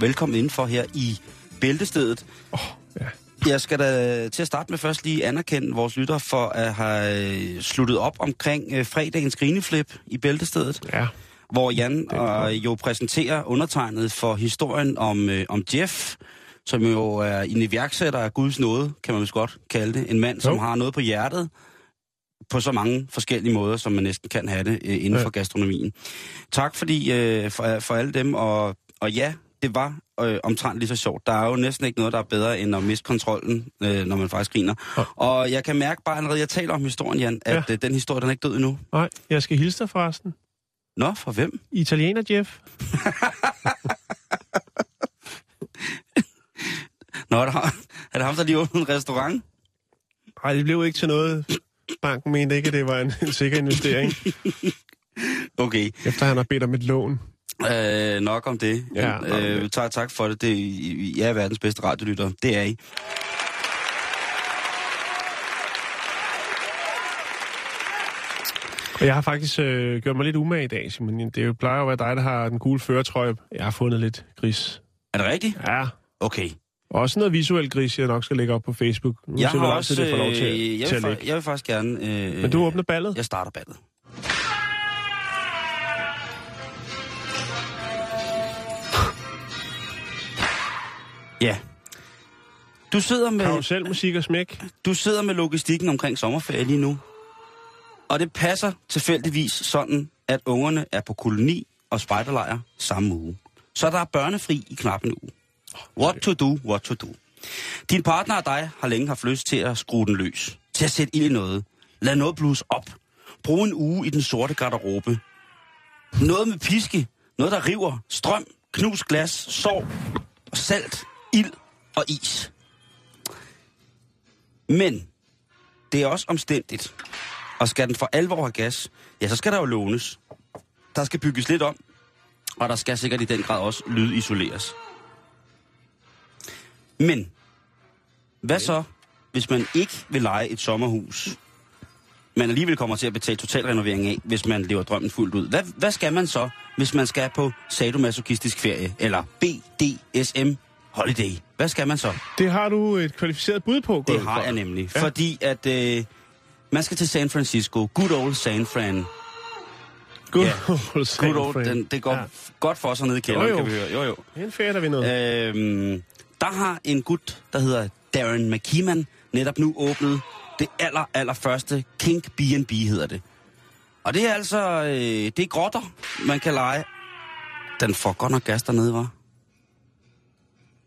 Velkommen indenfor her i Bæltestedet. Oh, ja. Jeg skal da til at starte med først lige anerkende vores lytter for at have øh, sluttet op omkring øh, fredagens grineflip i Bæltestedet. Ja. Hvor Jan og jo præsenterer undertegnet for historien om, øh, om Jeff, som jo er en iværksætter af Guds nåde, kan man vist godt kalde det. En mand, som Jo. har noget på hjertet på så mange forskellige måder, som man næsten kan have det øh, inden Ja. for gastronomien. Tak fordi øh, for, for alle dem, og, og ja, det var øh, omtrent lige så sjovt. Der er jo næsten ikke noget, der er bedre end at miste kontrollen, øh, når man faktisk griner. Ja. Og jeg kan mærke bare allerede, jeg taler om historien, Jan, at Ja. øh, den historie, den er ikke død endnu. Nej, jeg skal hilse dig forresten. Nå, for hvem? Italiener, Jeff. Nå, er det, ham- er det ham, der lige åbnede en restaurant? Nej, det blev ikke til noget. Banken mente ikke, at det var en, en sikker investering, Okay, efter han har bedt om et lån. Øh, nok om det. Ja, nok om øh, det. tak, tak for det. det. I er verdens bedste radiolytter. Det er I. Og jeg har faktisk øh, gjort mig lidt umage i dag, Simon. Det plejer jo at være dig, der har den gule føretrøje. Jeg har fundet lidt gris. Er det rigtigt? Ja, Okay. også noget visuelt gris, jeg nok skal lægge op på Facebook. Nu Jeg har også... det får lov til, øh, jeg, til vil, ligge. jeg vil faktisk gerne... Øh, Men du åbner ballet? Jeg starter ballet. Ja. Du sidder med... Karusel, musik og smæk. Du sidder med logistikken omkring sommerferie lige nu. Og det passer tilfældigvis sådan, at ungerne er på koloni og spejderlejr samme uge. Så der er børnefri i knap en uge. What to do, what to do. Din partner og dig har længe haft lyst til at skrue den løs. Til at sætte ild i noget. Lad noget blues op. Brug en uge i den sorte garderobe. Noget med piske. Noget, der river. Strøm, knus glas, sov, salt, ild og is. Men det er også omstændigt. Og skal den for alvor have gas, ja, så skal der jo lånes. Der skal bygges lidt om, og der skal sikkert i den grad også lydisoleres. Men, hvad så, hvis man ikke vil lege et sommerhus, man alligevel kommer til at betale totalrenovering af, hvis man lever drømmen fuldt ud? Hvad, hvad skal man så, hvis man skal på sadomasochistisk ferie, eller BDSM holiday? Hvad skal man så? Det har du et kvalificeret bud på, Det har jeg nemlig. Ja. Fordi at øh, man skal til San Francisco. Good old San Fran. Good Ja. old San Good old, Fran. den, det går Ja. godt for os hernede i kælderen, Jo, jo. kan vi høre. Jo, jo. Er en ferie, der vil noget. Øhm, der har en gut, der hedder Darren McKeeman, netop nu åbnet det aller, aller første Kink B&B hedder det. Og det er altså, øh, det er grotter, man kan lege. Den får godt nok gas dernede, var.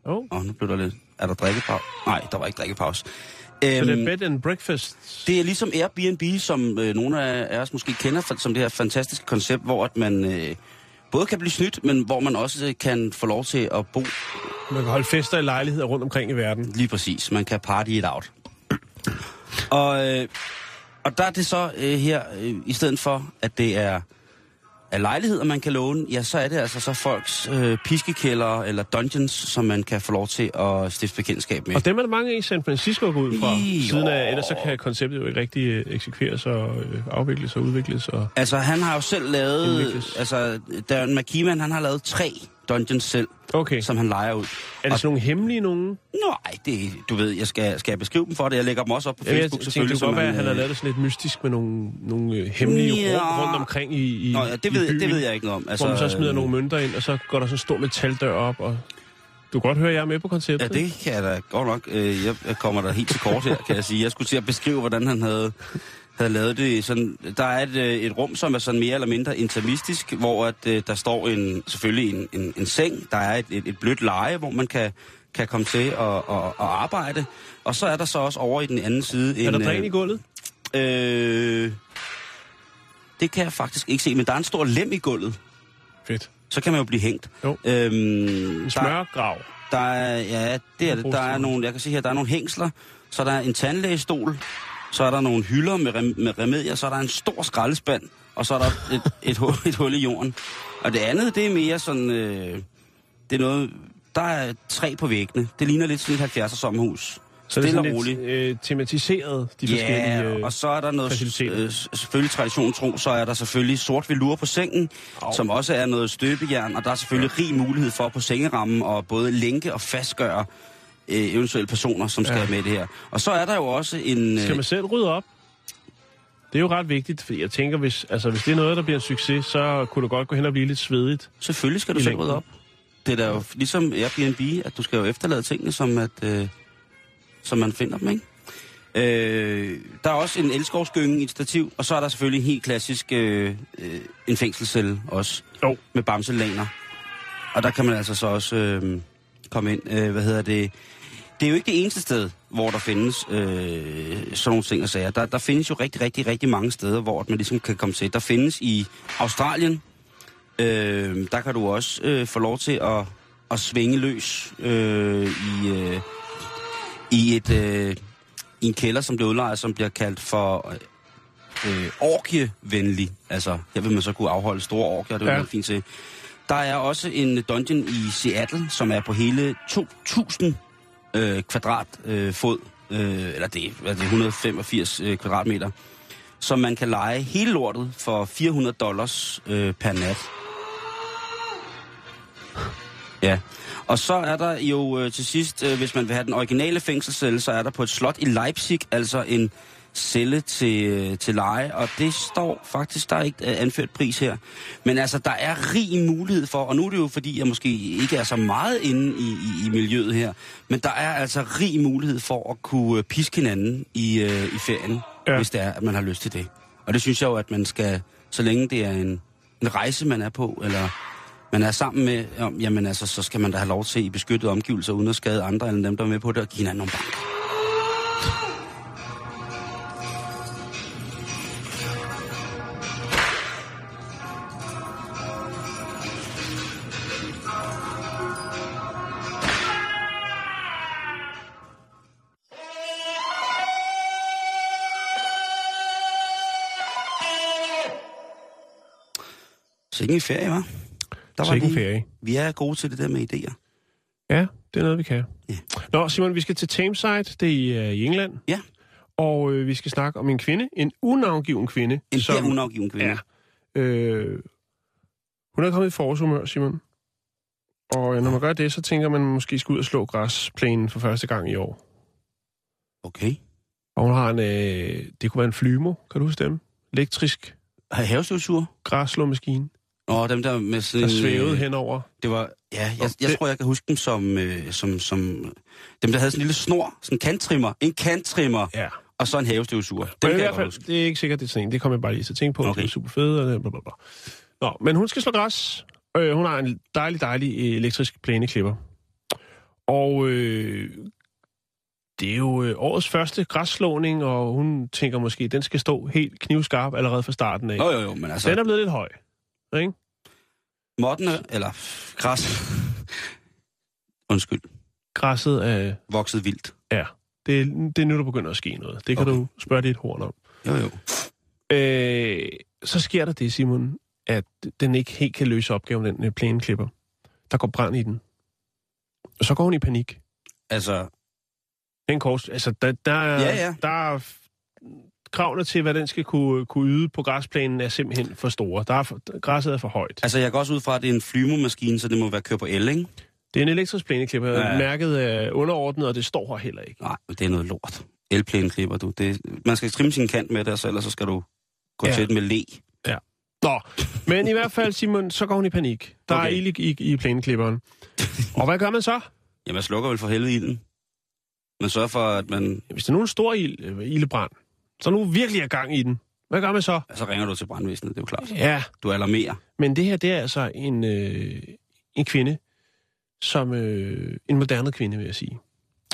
Oh. Åh, nu blev der lidt. Er der drikkepause? Nej, der var ikke drikkepause. Så det Øhm, er bed and breakfast. det er ligesom Airbnb, som øh, nogle af af os måske kender for, som det her fantastiske koncept, hvor at man øh, både kan blive snydt, men hvor man også øh, kan få lov til at bo Man kan holde fester i lejligheder rundt omkring i verden. lige præcis. Man kan party it out. Og, øh, og der er det så øh, her, øh, i stedet for, at det er af lejligheder, man kan låne, ja, så er det altså så folks øh, piskekælder eller dungeons, som man kan få lov til at stifte bekendtskab med. Og dem er der mange i San Francisco går ud fra. Jo. Siden af, ellers så kan konceptet jo ikke rigtig øh, eksekveres og øh, afvikles og udvikles. Og... Altså, han har jo selv lavet... Indvikles. Altså, Darren McKeeman, han har lavet tre dungeons selv, Okay, som han leger ud. er det sådan nogle hemmelige nogen? Nej, det, du ved, jeg skal, skal jeg beskrive dem for det. Jeg lægger dem også op på Ja, jeg Facebook, tænkte, det selvfølgelig. kunne godt være, at han har øh, lavet det sådan lidt mystisk med nogle, nogle øh, hemmelige Ja. rum rundt omkring i, i Nå, ja, det, i ved, byen, det ved jeg ikke noget om. Altså, hvor man så smider øh, nogle mønter ind, og så går der sådan en stor metaldør op, og du kan godt høre, at jeg er med på Ja, konceptet. det kan jeg da godt nok. Øh, Jeg kommer der helt til kort her, kan jeg sige. Jeg skulle til at beskrive, hvordan han havde havde lavet det sådan... Der er et, øh, et rum, som er sådan mere eller mindre intimistisk, hvor at, øh, der står en, selvfølgelig en, en, en seng, der er et, et, et blødt leje, hvor man kan, kan komme til at, at, at arbejde. Og så er der så også over i den anden side en... Er der dræn øh, i gulvet? Øh, det kan jeg faktisk ikke se, men der er en stor lem i gulvet. Fedt. Så kan man jo blive hængt. Jo. Øhm, En der, smørgrav. der er, ja, det er det. Der er nogle, jeg kan se her, der er nogle hængsler, så der er en tandlægestol, så er der nogle hylder med, rem, med remedier, så er der en stor skraldespand, og så er der et, et, hul, et hul i jorden. Og det andet, det er mere sådan, øh, det er noget, der er træ på væggene. Det ligner lidt sådan et 70'er sommerhus. Så det er sådan og lidt roligt. øh, tematiseret, de forskellige... Ja, øh, og så er der noget, øh, selvfølgelig tradition tro, så er der selvfølgelig sort velur på sengen, Au. som også er noget støbejern, og der er selvfølgelig rig mulighed for på sengerammen og både lænke og fastgøre øh, eventuelle personer, som skal Ja. med det her. Og så er der jo også en... Skal Øh, man selv rydde op? Det er jo ret vigtigt, fordi jeg tænker, hvis, altså, hvis det er noget, der bliver en succes, så kunne det godt gå hen og blive lidt svedigt. selvfølgelig skal du i selv rydde op. Det er da jo ligesom Airbnb, at du skal jo efterlade tingene, som, at, øh, som man finder dem, ikke? Øh, der er også en elskovsgynge i et stativ, og så er der selvfølgelig en helt klassisk øh, øh, en fængselscelle også. Jo. med bamselaner. Og der kan man altså så også øh, komme ind. Øh, hvad hedder det? Det er jo ikke det eneste sted, hvor der findes øh, sådan nogle ting og sager. Der, der findes jo rigtig, rigtig, rigtig mange steder, hvor man ligesom kan komme til. Der findes i Australien, øh, der kan du også øh, få lov til at, at svinge løs øh, i, øh, i et øh, i en kælder, som bliver udlejet, som bliver kaldt for øh, orkievenlig. Altså, her vil man så kunne afholde store orkier, det er Ja. ja. fint til. Der er også en dungeon i Seattle, som er på hele 2.000 øh, kvadrat øh, fod, øh, eller det, er- hvad er det 185 øh, kvadratmeter, som man kan lege hele lortet for 400 dollars øh, per nat. Ja. Og så er der jo øh, til sidst, øh, hvis man vil have den originale fængselscelle, så er der på et slot i Leipzig, altså en celle til, øh, til leje, og det står faktisk, der er ikke øh, anført pris her. Men altså, der er rig mulighed for, og nu er det jo fordi, jeg måske ikke er så meget inde i, i, i miljøet her, men der er altså rig mulighed for at kunne piske hinanden i, øh, i ferien, Ja. hvis det er, at man har lyst til det. Og det synes jeg jo, at man skal, så længe det er en, en rejse, man er på, eller man er sammen med, jamen altså, så skal man da have lov til i beskyttede omgivelser, uden at skade andre end dem, der er med på det, og give hinanden nogle bank. Sikke en ferie, hva'? Der en vi. ferie. Vi er gode til det der med idéer. Ja, det er noget, vi kan. Ja. Nå, Simon, vi skal til Tameside. Det er i, øh, i England. Ja. Og øh, vi skal snakke om en kvinde. En unavngiven kvinde. En som, her unafgiven kvinde. Ja. Øh, hun er kommet i forårshumør, Simon. Og øh, når man gør det, så tænker man måske skal ud og slå græsplænen for første gang i år. Okay. Og hun har en, øh, det kunne være en flymo, kan du huske dem? Elektrisk Har havestøvsuger? græsslåmaskine, Åh, dem der med sådan der svævede øh, henover. Det var, ja, jeg, jeg det- tror, jeg kan huske dem som, øh, som, som, dem der havde sådan en lille snor, sådan en kanttrimmer, en kanttrimmer, Ja. og så en havestøvsuger. Dem Men i hvert fald, det er ikke sikkert, det er sådan en. Det kommer jeg bare lige til at tænke på. Okay. Det er super fede, og det, bla, bla, bla. Nå, men hun skal slå græs. Øh, hun har en dejlig, dejlig øh, elektrisk plæneklipper. Og øh, det er jo øh, årets første græsslåning, og hun tænker måske, at den skal stå helt knivskarp allerede fra starten af. Jo, jo, jo, men altså, Den er blevet lidt høj. Ikke? moddene, eller græs, undskyld, Græsset er... vokset vildt. Ja, det, det er nu, der begynder at ske noget. Det kan okay. Du spørge dit horn om. Jo, jo. Øh, så sker der det, Simon, at den ikke helt kan løse opgaven, den øh, plæneklipper. Der går brand i den. Og så går hun i panik. Altså, Det er en kort, altså, der, der, er, Ja, ja. der er kravene til, hvad den skal kunne, kunne yde på græsplænen, er simpelthen for store. Der er for, græsset er for højt. altså, jeg går også ud fra, at det er en flymomaskine, så det må være kørt på el, ikke? Det er en elektrisk plæneklipper. Ja. Ja. Mærket er underordnet, og det står her heller ikke. Nej, det er noget lort. Elplæneklipper, du. Det, man skal trimme sin kant med det, så ellers så skal du gå Ja. ja. til det med le. Nå, men i hvert fald, Simon, så går hun i panik. Der okay. er ild i, i, plæneklipperen. og hvad gør man så? Jamen, jeg slukker vel for helvede ilden. Man sørger for, at man... Hvis der er nogen stor ild, øh, ildebrand, så nu virkelig er gang i den, hvad gør man så? Så ringer du til brandvæsenet, det er jo klart. Ja, Du alarmerer. men det her, det er altså en, øh, en kvinde, som øh, en moderne kvinde, vil jeg sige.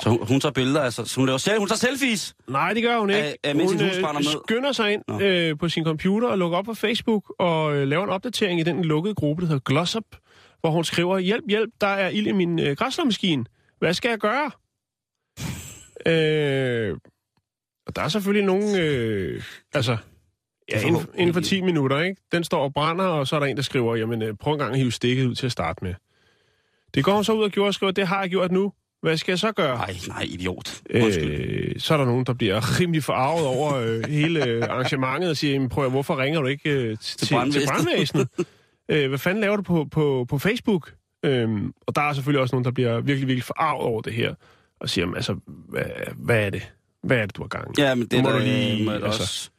Så hun, hun tager billeder, altså, så hun laver selv, hun tager selfies. Nej, det gør hun ikke. Er mens hun ned? skynder sig ind Nå. øh, på sin computer og lukker op på Facebook og øh, laver en opdatering i den lukkede gruppe, der hedder Glossop, hvor hun skriver, hjælp, hjælp, der er ild i min øh, græsslåmaskine. Hvad skal jeg gøre? øh, og der er selvfølgelig nogen, øh, altså, ja, inden, inden for 10 minutter, ikke? Den står og brænder, og så er der en, der skriver, jamen, øh, prøv en gang at hive stikket ud til at starte med. Det går hun så ud og gjorde og skriver, det har jeg gjort nu. Hvad skal jeg så gøre? Nej, nej, idiot. Undskyld. Øh, så er der nogen, der bliver rimelig forarvet over øh, hele øh, arrangementet og siger, jamen, prøv at, hvorfor ringer du ikke øh, til, til, brandvæsenet?" brandvæsenet? øh, hvad fanden laver du på, på, på Facebook? Øhm, og der er selvfølgelig også nogen, der bliver virkelig, virkelig forarvet over det her, og siger, jamen, altså, hvad, hvad er det? Hvad er det, du har gang i? Ja, men det må er du lige, må da altså. også...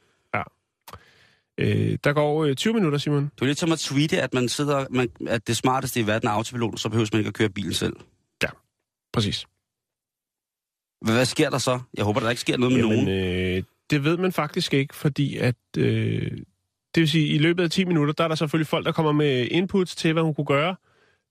Øh, der går øh, 20 minutter, Simon. Det er lidt som at tweete, at man sidder, man, at det smarteste i verden er autopilot, så behøver man ikke at køre bilen selv. Præcis. Hvad, hvad sker der så? Jeg håber, der ikke sker noget med Jamen, nogen. øh, det ved man faktisk ikke, fordi at... Øh, det vil sige, i løbet af 10 minutter, der er der selvfølgelig folk, der kommer med inputs til, hvad hun kunne gøre.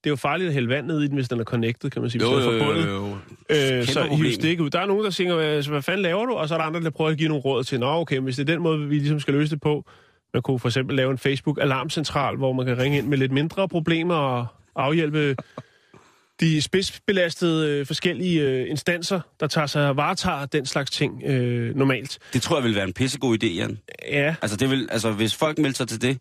Det er jo farligt at hælde vand ned i den, hvis den er connected, kan man sige. hvis den er forbundet. jo. Øh, så problem. hiv stik ud. Der er nogen, der siger, hvad, hvad fanden laver du? Og så er der andre, der prøver at give nogle råd til, nå okay, hvis det er den måde, vi ligesom skal løse det på. Man kunne for eksempel lave en Facebook-alarmcentral, hvor man kan ringe ind med lidt mindre problemer og afhjælpe de spidsbelastede øh, forskellige øh, instanser, der tager sig og varetager den slags ting øh, normalt. Det tror jeg vil være en pissegod idé, Jan. Ja, Altså, det vil, altså, hvis folk melder sig til det,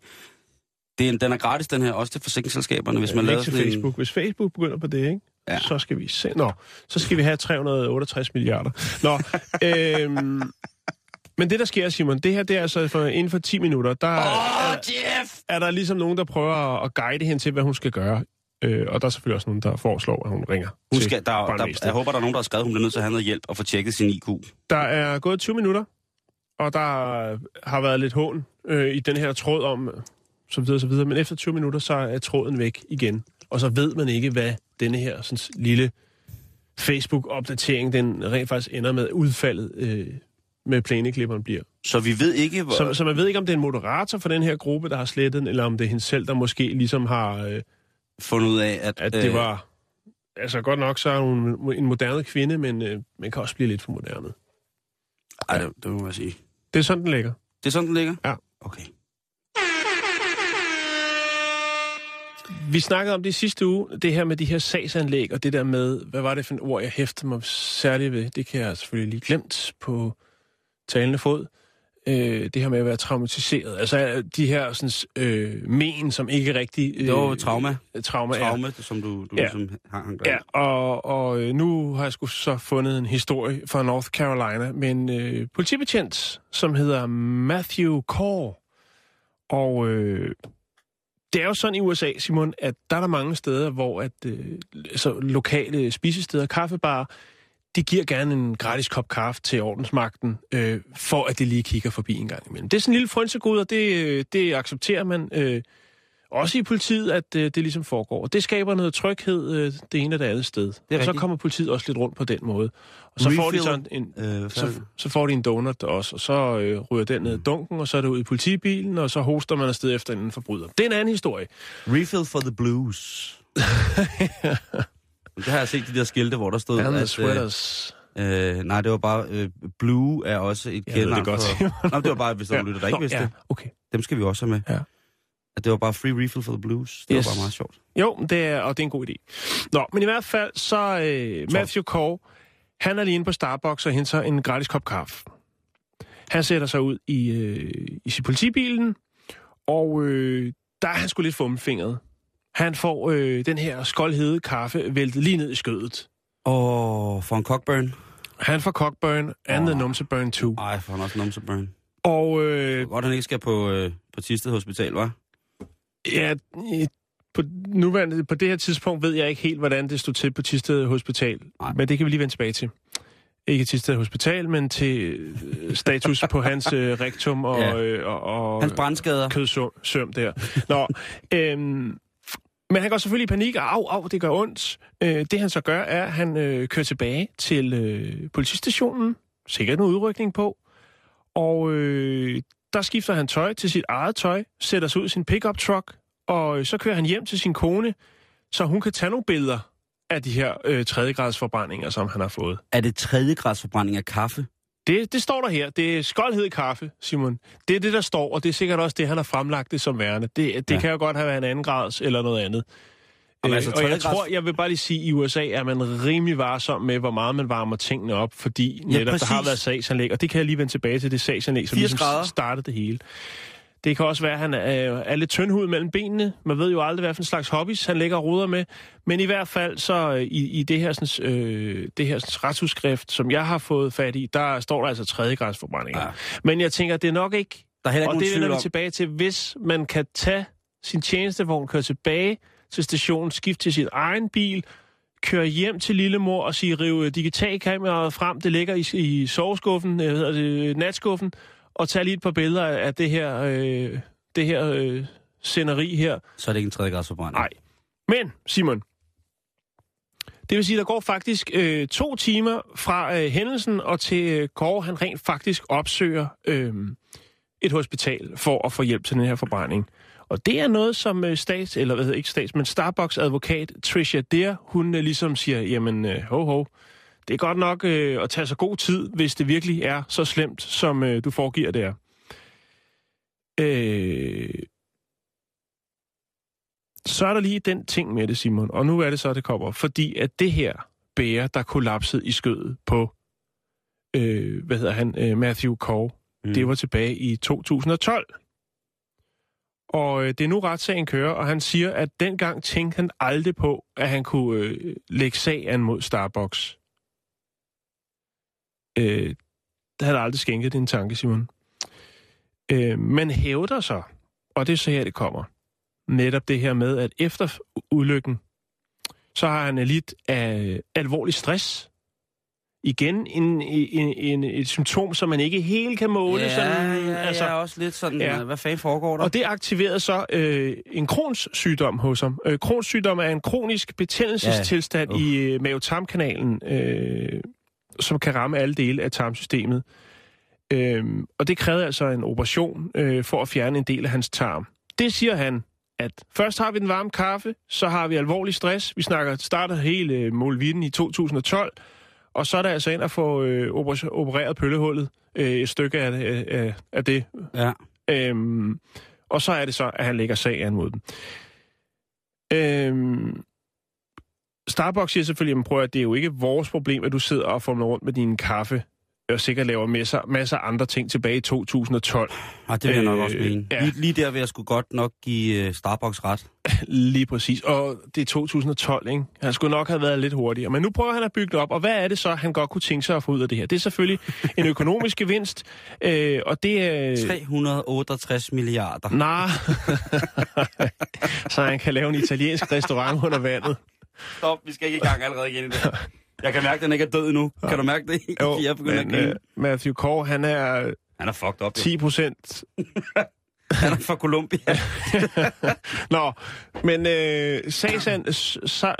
det er en, den er gratis, den her, også til forsikringsselskaberne, hvis man laver sådan en... Facebook. Hvis Facebook begynder på det, ikke? Ja. så skal vi se. Nå, så skal vi have 368 milliarder. Nå, øhm, men det der sker, Simon, det her det er altså for, inden for 10 minutter, der Åh, er, Jeff! er der ligesom nogen, der prøver at, guide hende til, hvad hun skal gøre. Øh, og der er selvfølgelig også nogen, der foreslår, at hun ringer Hun skal, der, der, brandvæsenet. jeg håber, der er nogen, der har skrevet, at hun bliver nødt til at have noget hjælp og få tjekket sin IQ. Der er gået 20 minutter, og der har været lidt hån øh, i den her tråd om, så videre, så videre. Men efter 20 minutter, så er tråden væk igen. Og så ved man ikke, hvad denne her sådan, lille Facebook-opdatering, den rent faktisk ender med udfaldet øh, med plæneklipperen bliver. Så vi ved ikke, hvor... Så, så man ved ikke, om det er en moderator for den her gruppe, der har slettet den, eller om det er hende selv, der måske ligesom har, øh, fundet ud af, at... at det var... Altså godt nok, så er hun en moderne kvinde, men øh, man kan også blive lidt for moderne. Ej, det, det må man sige. Det er sådan, den ligger. Det er sådan, den ligger? Ja. Okay. Vi snakkede om det sidste uge, det her med de her sagsanlæg, og det der med, hvad var det for et ord, jeg hæftede mig særligt ved? Det kan jeg selvfølgelig lige glemt på talende fod. Øh, det her med at være traumatiseret. Altså de her sådan, øh, men, som ikke rigtig... Øh, Det var trauma. Trauma, ja. Som du, du Ja. ligesom har hang der. Ja, og, og øh, nu har jeg sgu så fundet en historie fra North Carolina med en øh, politibetjent, som hedder Matthew Core. Og øh, det er jo sådan i USA, Simon, at der er der mange steder, hvor at, øh, altså, lokale spisesteder, kaffebarer, de giver gerne en gratis kop kaffe til ordensmagten, øh, for at det lige kigger forbi en gang imellem. Det er sådan en lille frønsegod, og det, øh, det accepterer man øh, også i politiet, at øh, det ligesom foregår. Og det skaber noget tryghed øh, det ene og det andet sted. Og så kommer politiet også lidt rundt på den måde. Og så får de Refill. sådan en, Øh, så, så får de en donut også, og så øh, ryger den ned i dunken, og så er det ud i politibilen, og så hoster man afsted efter en forbryder. Det er en anden historie. Refill for the blues. det har jeg set de der skilte, hvor der stod, And at... Øh, sweaters. øh, nej, det var bare... Øh, blue er også et Jeg ved det godt. for... Nå, det var bare, hvis der ja. lytter, der ikke vidste ja, det. okay. Dem skal vi også have med. Ja. At det var bare free refill for the blues. Det Yes. var bare meget sjovt. Jo, det er, og det er en god idé. Nå, men i hvert fald, så øh, Matthew Core, han er lige inde på Starbucks og henter en gratis kop kaffe. Han sætter sig ud i, øh, i sin politibilen, og øh, der er han sgu lidt fummelfingret. Han får øh, den her skoldhede kaffe væltet lige ned i skødet. Åh, for en cockburn. Han får cockburn and the Åh. numseburn too. Ej, for han også numseburn. Og øh, Godt, han ikke skal på, øh, på Tisted Hospital, var? Ja, på, nuværende, på det her tidspunkt ved jeg ikke helt, hvordan det stod til på Tisted Hospital. Nej. Men det kan vi lige vende tilbage til. Ikke Tisted Hospital, men til øh, status på hans øh, rektum og, Ja. øh, og, og Hans brandskader. kødsøm der. Nå, øhm, men han går selvfølgelig i panik, og au, au, det gør ondt. Øh, det han så gør, er, at han øh, kører tilbage til øh, politistationen, sikkert en udrykning på, Og øh, der skifter han tøj til sit eget tøj, sætter sig ud i sin pickup truck, og så kører han hjem til sin kone, så hun kan tage nogle billeder af de her øh, tredjegrads forbrændinger, som han har fået. Er det tredje grads forbrænding af kaffe? Det, det står der her. Det er skoldhed kaffe, Simon. Det er det, der står, og det er sikkert også det, han har fremlagt det som værende. Det, det Ja. kan jo godt have været en anden grads eller noget andet. Jamen, Øh, altså, og jeg tror, jeg vil bare lige sige, at i USA er man rimelig varsom med, hvor meget man varmer tingene op, fordi netop der har været sagsanlæg, og det kan jeg lige vende tilbage til, det sagsanlæg, som 80 ligesom grader. startede det hele. Det kan også være, at han er, er lidt tyndhud mellem benene. Man ved jo aldrig, hvad for en slags hobbies han lægger og ruder med. Men i hvert fald så øh, i, i det her, sådan, øh, det her sådan, retsudskrift, som jeg har fået fat i, der står der altså tredje grads forbrændinger. Ja. Ja. Men jeg tænker, det er nok ikke... Der er ikke Og det vender vi tilbage til, hvis man kan tage sin tjenestevogn, køre tilbage til stationen, skifte til sin egen bil, køre hjem til lillemor og sige, rive øh, digitalkameraet frem, det ligger i, i soveskuffen, øh, hedder det, natskuffen, og tage lige et par billeder af det her, øh, det her øh, sceneri her. Så er det ikke en tredje grads forbrænding. Nej. Men, Simon, det vil sige, der går faktisk øh, to timer fra øh, hændelsen og til øh, Kåre, han rent faktisk opsøger øh, et hospital for at få hjælp til den her forbrænding. Og det er noget, som øh, stats, eller hvad hedder ikke stats, men Starbucks advokat Tricia Der, hun øh, ligesom siger, jamen øh, ho ho, det er godt nok øh, at tage så god tid, hvis det virkelig er så slemt, som øh, du foregiver det er. Øh, så er der lige den ting med det, Simon, og nu er det så, det kommer. Fordi at det her bære, der kollapsede i skødet på, øh, hvad hedder han, øh, Matthew Cole, mm. det var tilbage i 2012. Og øh, det er nu retssagen kører, og han siger, at dengang tænkte han aldrig på, at han kunne øh, lægge sag an mod Starbucks. Øh, det havde aldrig skænket din tanke, Simon. Øh, men hævder så, og det er så her, det kommer, netop det her med, at efter ulykken, så har han lidt af alvorlig stress. Igen en, en, en, et symptom, som man ikke helt kan måle. Ja, sådan, ja, altså, jeg er også lidt sådan, Ja. ja. hvad fanden foregår der? og det aktiverede så øh, en Crohns sygdom hos ham. Øh, Crohns sygdom er en kronisk betændelsestilstand Ja. Uff. i øh, mavetarmkanalen, øh, som kan ramme alle dele af tarmsystemet. Øh, og det krævede altså en operation øh, for at fjerne en del af hans tarm. Det siger han, at først har vi den varme kaffe, så har vi alvorlig stress. Vi snakker starter hele øh, Molvitten i 2012, og så er der altså ind at få øh, oper- opereret pøllehullet, øh, et stykke af, af, af det, Ja. Øhm, og så er det så, at han lægger sag an mod dem. Øhm, Starbucks siger selvfølgelig, at, at det er jo ikke vores problem, at du sidder og fumler rundt med din kaffe, og sikkert laver masser, masser af andre ting tilbage i 2012. Og det vil jeg nok Øh, også mene. ja. Ja. Lige, lige der vil jeg sgu godt nok give uh, Starbucks ret. Lige præcis. Og det er 2012, ikke? Han skulle nok have været lidt hurtigere. Men nu prøver han at bygge det op, og hvad er det så, han godt kunne tænke sig at få ud af det her? Det er selvfølgelig en økonomisk gevinst, øh, og det er... 368 milliarder. Nej, så han kan lave en italiensk restaurant under vandet. Stop, vi skal ikke i gang allerede igen i det. Jeg kan mærke, at den ikke er død endnu. Kan du mærke det? jeg begynder men, at grine. øh, Matthew Kåre, han er Han er fucked up. jo. 10 procent. Han er fra Colombia. Nå, men øh, sagsan,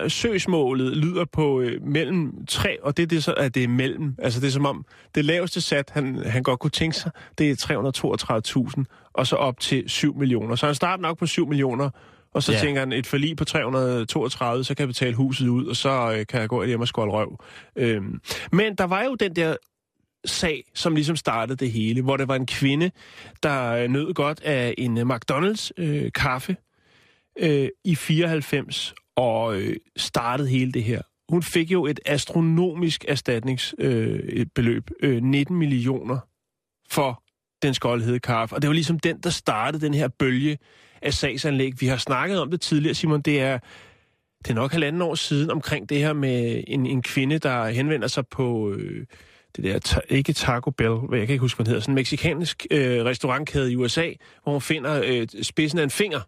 søgsmålet lyder på øh, mellem 3, og det er det så, at det er mellem. Altså det er som om, det laveste sat, han, han godt kunne tænke sig, det er 332.000, og så op til 7 millioner. Så han starter nok på 7 millioner, og så Ja. tænker han, et forlig på 332, så kan jeg betale huset ud, og så øh, kan jeg gå hjem og skåle røv. Øhm, men der var jo den der sag, som ligesom startede det hele, hvor der var en kvinde, der øh, nød godt af en øh, McDonald's øh, kaffe øh, i 94 og øh, startede hele det her. Hun fik jo et astronomisk erstatningsbeløb, øh, øh, 19 millioner for den skoldhede kaffe. Og det var ligesom den, der startede den her bølge af sagsanlæg. Vi har snakket om det tidligere, Simon. Det er, det er nok halvanden år siden omkring det her med en, en kvinde, der henvender sig på øh, det der, ta- ikke Taco Bell, hvad jeg kan ikke huske, hvad den hedder, sådan en meksikansk øh, restaurantkæde i USA, hvor hun finder øh, spidsen af en finger.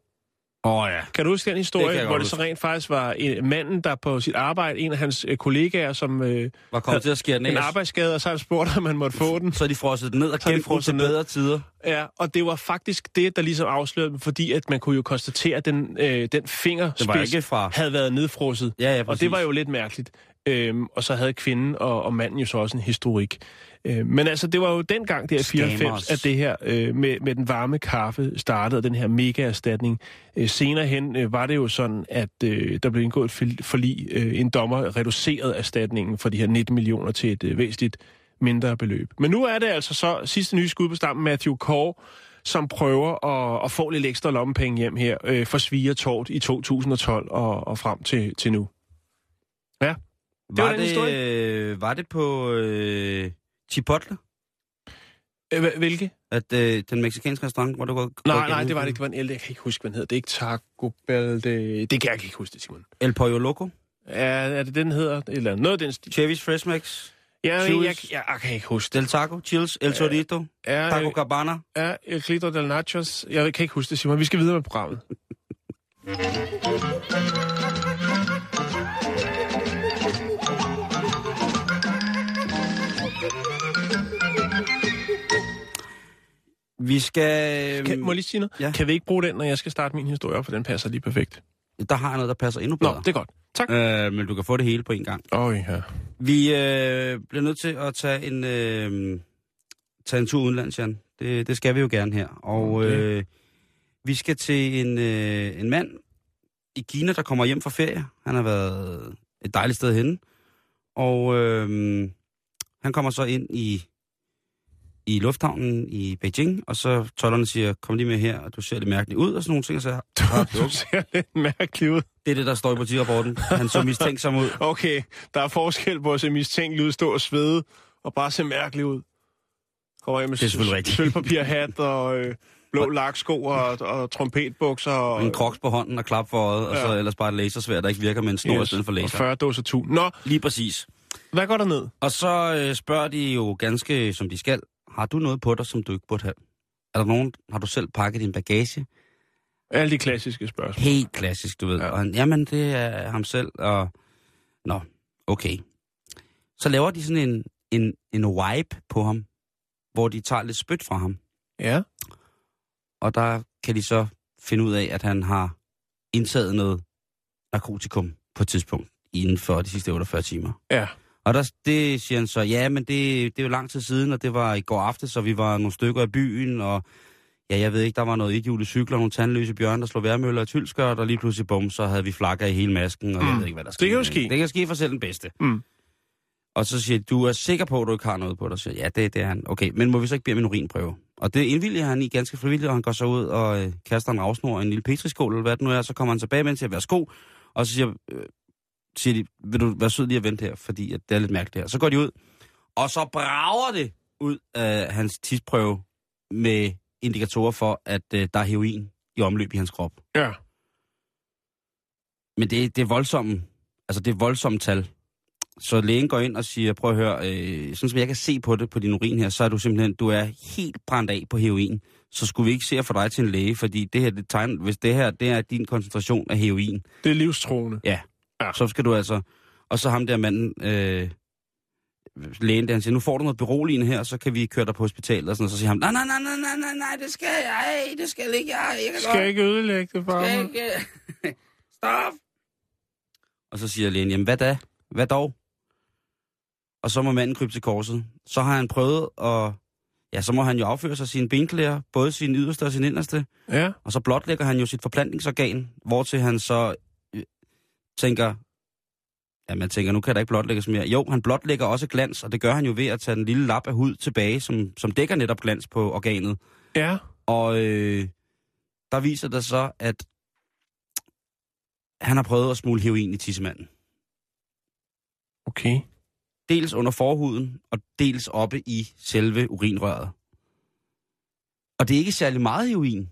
Åh oh, ja. Kan du huske den Det historie, jeg hvor det så rent faktisk var en, manden, der på sit arbejde, en af hans øh, kollegaer, som øh, Var kommet til at skære den en arbejdsskade, og så han spurgt, om man måtte få den. Så de frosset den ned og den frosset til bedre tider. Ja, og det var faktisk det, der ligesom afslørede dem, fordi at man kunne jo konstatere, at den, øh, den fingerspids Det var ikke fra... havde været nedfrosset. Ja, ja, Og det var jo lidt mærkeligt. Øhm, og så havde kvinden og, og manden jo så også en historik. Øh, men altså, det var jo dengang, der i 94, Scammers. at det her øh, med, med den varme kaffe startede, den her mega-erstatning. Øh, senere hen øh, var det jo sådan, at øh, der blev indgået et forlig. Øh, en dommer reducerede erstatningen fra de her 19 millioner til et øh, væsentligt mindre beløb. Men nu er det altså så sidste nye skud på stammen, Matthew Kåre, som prøver at, at få lidt ekstra lommepenge hjem her øh, for Sviger Tort i 2012 og, og frem til, til nu. Ja, var Var den det, historie. øh, var det på øh, Chipotle? øh, hvilke? At øh, den meksikanske restaurant, hvor du går... Nej, nej, det var det ikke. Det var en ældre. Jeg kan ikke huske, hvad den hedder. Det er ikke Taco Bell. Det, det kan jeg ikke huske det, Simon. El Pollo Loco? Er, er det den hedder? Eller. Noget den stil. Chevy's Fresh Mix? Ja, jeg, jeg, jeg, jeg, kan ikke huske det. Del Taco? Chills? El Torito? Er, Taco Cabana? er El Clito del Nachos? Jeg kan ikke huske det, Simon. Vi skal videre med programmet. Vi skal... Kan, må jeg lige sige noget? Ja. Kan vi ikke bruge den, når jeg skal starte min historie op, for den passer lige perfekt? Der har jeg noget, der passer endnu Nå, bedre. det er godt. Tak. Øh, men du kan få det hele på en gang. Øj, ja. Vi øh, bliver nødt til at tage en, øh, tage en tur udenlands, Jan. Det, det skal vi jo gerne her. Og Okay. øh, vi skal til en, øh, en mand i Kina, der kommer hjem fra ferie. Han har været et dejligt sted henne. Og øh, han kommer så ind i, i lufthavnen i Beijing, og så tollerne siger, kom lige med her, og du ser lidt mærkeligt ud, og sådan nogle ting. Og så, Du ser lidt mærkelig ud. det er det, der står i politirapporten. Han så mistænksom ud. Okay, der er forskel på at se mistænkelig ud, stå og svede, og bare se mærkelig ud. Kommer med Det er sølvpapirhat og øh, blå laksko og, og trompetbukser. Og, Og en kroks på hånden og klap for øjet, og så Ja. ellers bare et lasersvær, der ikke virker med en snor yes. i stedet for og laser. 40 dåser tu. Nå, Lige præcis. hvad går der ned? Og så øh, spørger de jo ganske, som de skal, har du noget på dig, som du ikke burde have? Er der nogen, har du selv pakket din bagage? Alle de klassiske spørgsmål. Helt klassisk, du ved. Ja. Og han, jamen, det er ham selv, og... Nå, okay. Så laver de sådan en, en, en wipe på ham, hvor de tager lidt spyt fra ham. Ja. Og der kan de så finde ud af, at han har indtaget noget narkotikum på et tidspunkt inden for de sidste 48 timer. Ja. Og der, det siger han så, ja, men det, det er jo lang tid siden, og det var i går aftes, så vi var nogle stykker i byen, og ja, jeg ved ikke, der var noget ikke cykler, nogle tandløse bjørn, der slog værmøller og tylskørt, og lige pludselig, bum, så havde vi flakker i hele masken, og mm. jeg ved ikke, hvad der Det skete. kan jo ske. Det kan ske for selv den bedste. Mm. Og så siger du er sikker på, at du ikke har noget på dig? Så siger, ja, det, det er han. Okay, men må vi så ikke bede en urinprøve? Og det indvilliger han i ganske frivilligt, og han går så ud og øh, kaster en afsnor og en lille petriskål, eller hvad det nu er, så kommer han tilbage med til at være sko, og så siger, øh, siger de, vil du være sød lige at vente her, fordi at det er lidt mærkeligt her. Så går de ud, og så brager det ud af hans tidsprøve med indikatorer for, at øh, der er heroin i omløb i hans krop. Ja. Men det, det er voldsomme, altså det er voldsomme tal. Så lægen går ind og siger, prøv at høre, øh, sådan som jeg kan se på det på din urin her, så er du simpelthen, du er helt brændt af på heroin. Så skulle vi ikke se at få dig til en læge, fordi det her, det tegner, hvis det her, det er din koncentration af heroin, Det er livstroende. ja, Ja. så skal du altså, og så ham der manden, øh, lægen der, han siger, nu får du noget beroligende her, så kan vi køre dig på hospitalet, og sådan noget. Så siger han, nej, nej, nej, nej, nej, nej, nej, det skal jeg, ej, det skal ikke jeg, jeg kan Skal jeg ikke ødelægge det for skal mig? ikke. Stop! Og så siger lægen, jamen hvad da? Hvad dog? Og så må manden krybe til korset. Så har han prøvet at... Ja, så må han jo afføre sig sine benklæder, både sin yderste og sin inderste. Ja. Og så blotlægger han jo sit forplantningsorgan, hvortil han så tænker... Ja, man tænker, nu kan der ikke blotlægges mere. Jo, han blotlægger også glans, og det gør han jo ved at tage den lille lap af hud tilbage, som, som dækker netop glans på organet. Ja. Og øh, der viser det så, at han har prøvet at smule heroin i tissemanden. Okay. Dels under forhuden, og dels oppe i selve urinrøret. Og det er ikke særlig meget heroin.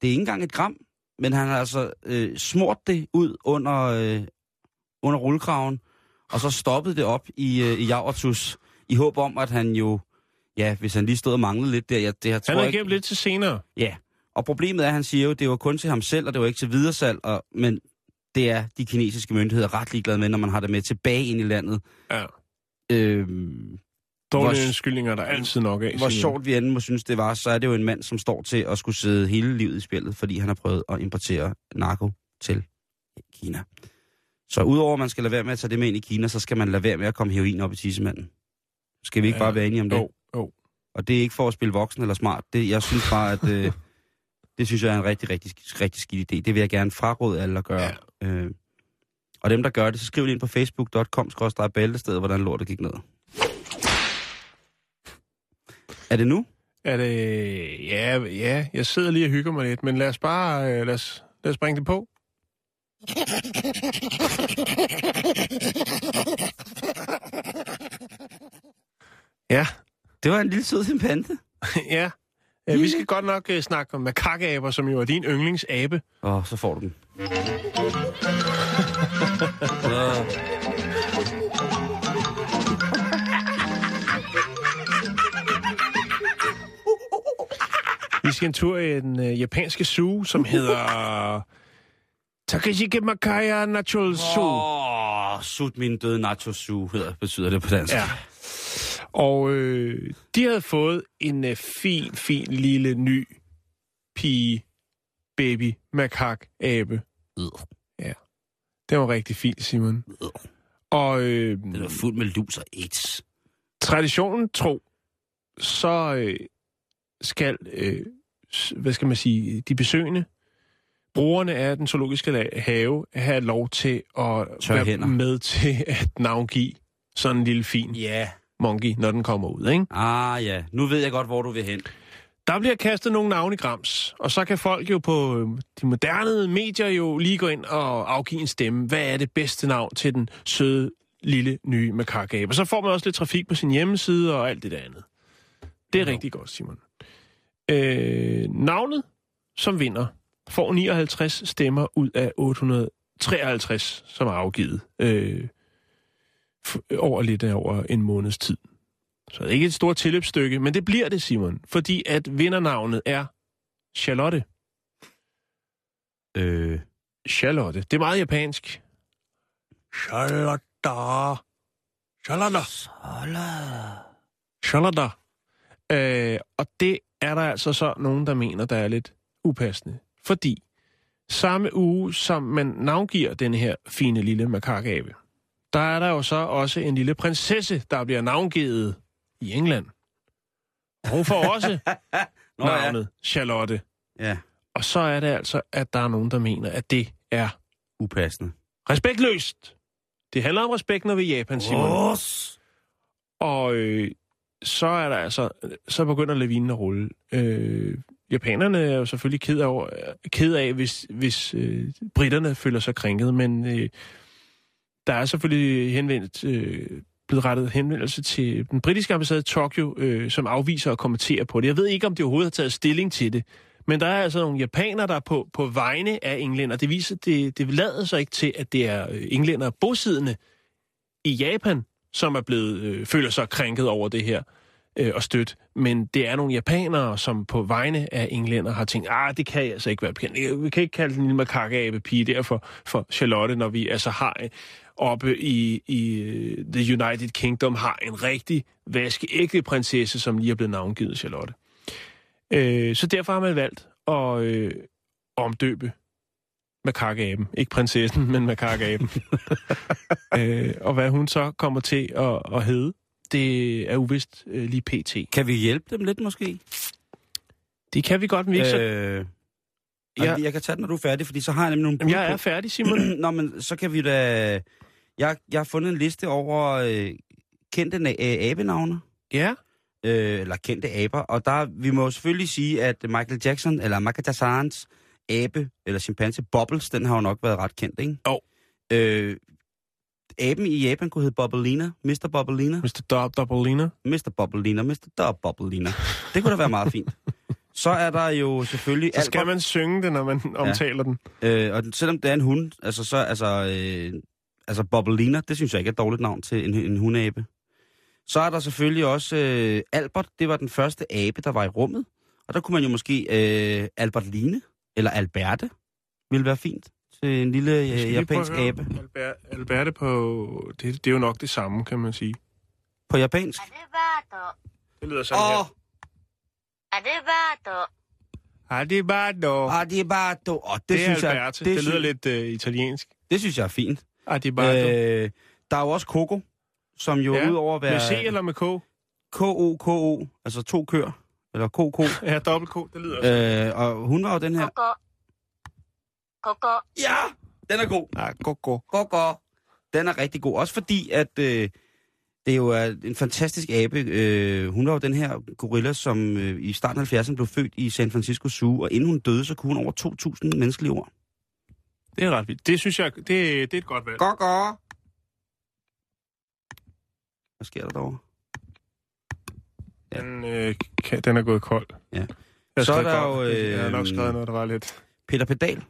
Det er ikke engang et gram, men han har altså øh, smurt det ud under, øh, under rullekraven, og så stoppet det op i, øh, i Javertus, i håb om, at han jo, ja, hvis han lige stod og manglede lidt der, ja, det her tror Han ikke- gemt lidt til senere. Ja, og problemet er, at han siger jo, at det var kun til ham selv, og det var ikke til videresalg, og, men det er de kinesiske myndigheder ret ligeglade med, når man har det med tilbage ind i landet. Ja. Øhm, Dårlige Hvor- undskyldninger, der er altid nok af. hvor sjovt vi end må synes, det var, så er det jo en mand, som står til at skulle sidde hele livet i spillet, fordi han har prøvet at importere narko til Kina. Så udover at man skal lade være med at tage det med ind i Kina, så skal man lade være med at komme heroin op i tissemanden. Skal vi ikke Ja. bare være enige om det? Jo, jo. Og det er ikke for at spille voksen eller smart. Det, jeg synes bare, at øh, det synes jeg er en rigtig, rigtig, rigtig skidt idé. Det vil jeg gerne fraråde alle at gøre. Ja. Øh, og dem, der gør det, så skriv det ind på facebook.com bæltestedet, hvordan lortet gik ned. Er det nu? Er det... Ja, ja, jeg sidder lige og hygger mig lidt, men lad os bare... øh, Lad os, lad os bringe det på. Ja, Det var en lille sød chimpanse. ja. Øh, Vi skal godt nok uh, snakke om makakaber, som jo er din yndlingsabe. Åh, oh, så får du den. Vi skal en tur i den uh, japanske zoo, som hedder... Takeshike Makaya Natural Zoo. Åh, oh, sut min døde nacho su, hedder, betyder det på dansk. Ja. Og øh, de havde fået en øh, fin, fin lille ny pige, baby, makak, abe. Øh, Det var rigtig fint, Simon. øh. Og øh, Den er fuld med lus og AIDS. traditionen tro, så øh, skal, øh, hvad skal man sige, de besøgende, brugerne af den zoologiske have, have lov til at Tørre være hænder. med til at navngive sådan en lille fin Ja. monkey, når den kommer ud, ikke? Ah ja, nu ved jeg godt, hvor du vil hen. Der bliver kastet nogle navne i grams, og så kan folk jo på øh, de moderne medier jo lige gå ind og afgive en stemme. Hvad er det bedste navn til den søde, lille, nye makakabe? Og så får man også lidt trafik på sin hjemmeside og alt det der andet. Det er Jo. rigtig godt, Simon. Øh, navnet, som vinder, får 59 stemmer ud af 853, som er afgivet øh, f- over lidt over en måneds tid. Så det er ikke et stort tilløbsstykke, men det bliver det, Simon, fordi at vindernavnet er Charlotte. Øh, Charlotte. Det er meget japansk. Charlotte. Charlotte. Charlotte. Øh, og det er der altså så nogen, der mener, der er lidt upassende. Fordi samme uge, som man navngiver den her fine lille makakabe, der er der jo så også en lille prinsesse, der bliver navngivet i England. Og hun får også Nå, navnet Charlotte. Ja. Og så er det altså, at der er nogen, der mener, at det er upassende. respektløst. Det handler om respekt, når vi er i Japan, Simon. Ås! Og øh, så er der altså, så begynder lavinen at rulle. Øh, japanerne er jo selvfølgelig ked af, ked af hvis, hvis øh, britterne føler sig krænket, men øh, der er selvfølgelig henvendt, øh, blevet rettet henvendelse til den britiske ambassade i Tokyo, øh, som afviser at kommentere på det. Jeg ved ikke, om de overhovedet har taget stilling til det, men der er altså nogle japanere, der er på, på vegne af englænder. Det viser, det, det lader sig ikke til, at det er øh, englænder bosiddende i Japan, som er blevet øh, føler sig krænket over det her øh, og stødt. Men det er nogle japanere, som på vegne af englænder har tænkt, ah, det kan jeg altså ikke være bekendt. Vi kan ikke kalde den lille makakabe pige der for, for Charlotte, når vi altså har øh, oppe i, i øh, The United Kingdom har en rigtig vaskeægte prinsesse, som lige er blevet navngivet Charlotte. Øh, så derfor har man valgt at øh, omdøbe makakaben. Ikke prinsessen, men makakaben. øh, og hvad hun så kommer til at, at hedde, det er uvist øh, lige pt. Kan vi hjælpe dem lidt, måske? Det kan vi godt, men vi ikke så... Øh, Ja. ja. Jeg kan tage den, når du er færdig, fordi så har jeg nemlig nogle Jamen, jeg er færdig, Simon. Nå, men så kan vi da... Jeg, jeg har fundet en liste over øh, kendte øh, abenavne. ja, øh, eller kendte aber. Og der, vi må selvfølgelig sige, at Michael Jackson, eller Michael Jacksons abe, eller chimpanse, Bubbles, den har jo nok været ret kendt, ikke? Jo. Øh, aben i Japan kunne hedde Bubblina, Mr. Bubblina, Mr. Dob Doubleina. Mr. Bubblina, Mr. Dub Bubblina. Det kunne da være meget fint. Så er der jo selvfølgelig Så skal Albert, man synge det, når man omtaler den. øh, og selvom det er en hund, altså så, altså, øh, altså Bubblina, det synes jeg ikke er et dårligt navn til en, en hundeabe. Så er der selvfølgelig også øh, Albert, det var den første abe, der var i rummet. Og der kunne man jo måske øh, Albert Line, eller Alberte vil være fint til en lille øh, japansk abe. Alberte på... Det, det er jo nok det samme, kan man sige. På japansk? Alberto. Det lyder sådan oh. her. Alberto. Adibardo. Adibardo. Oh, det, det synes er jeg, det, det lyder synes, lidt øh, italiensk. Det synes jeg er fint. Adibardo. Øh, der er jo også Coco, som jo ja. udover at være... Med C eller med K? K-O-K-O, altså to køer eller KK. ja, dobbelt K, det lyder også. Øh, og hun var jo den her... Koko. Koko. Ja, den er god. Ja, koko. Koko. Den er rigtig god, også fordi, at øh, det er jo en fantastisk abe. Øh, hun var jo den her gorilla, som øh, i starten af 70'erne blev født i San Francisco Zoo, og inden hun døde, så kunne hun over 2.000 menneskelige ord. Det er ret vildt. Det synes jeg, det, det er et godt valg. Koko. Hvad sker der derovre? den, øh, kan, den er gået kold. Ja. Jeg så er der jo... Øh, jeg har nok øh, skrevet noget, der var lidt... Peter Pedal.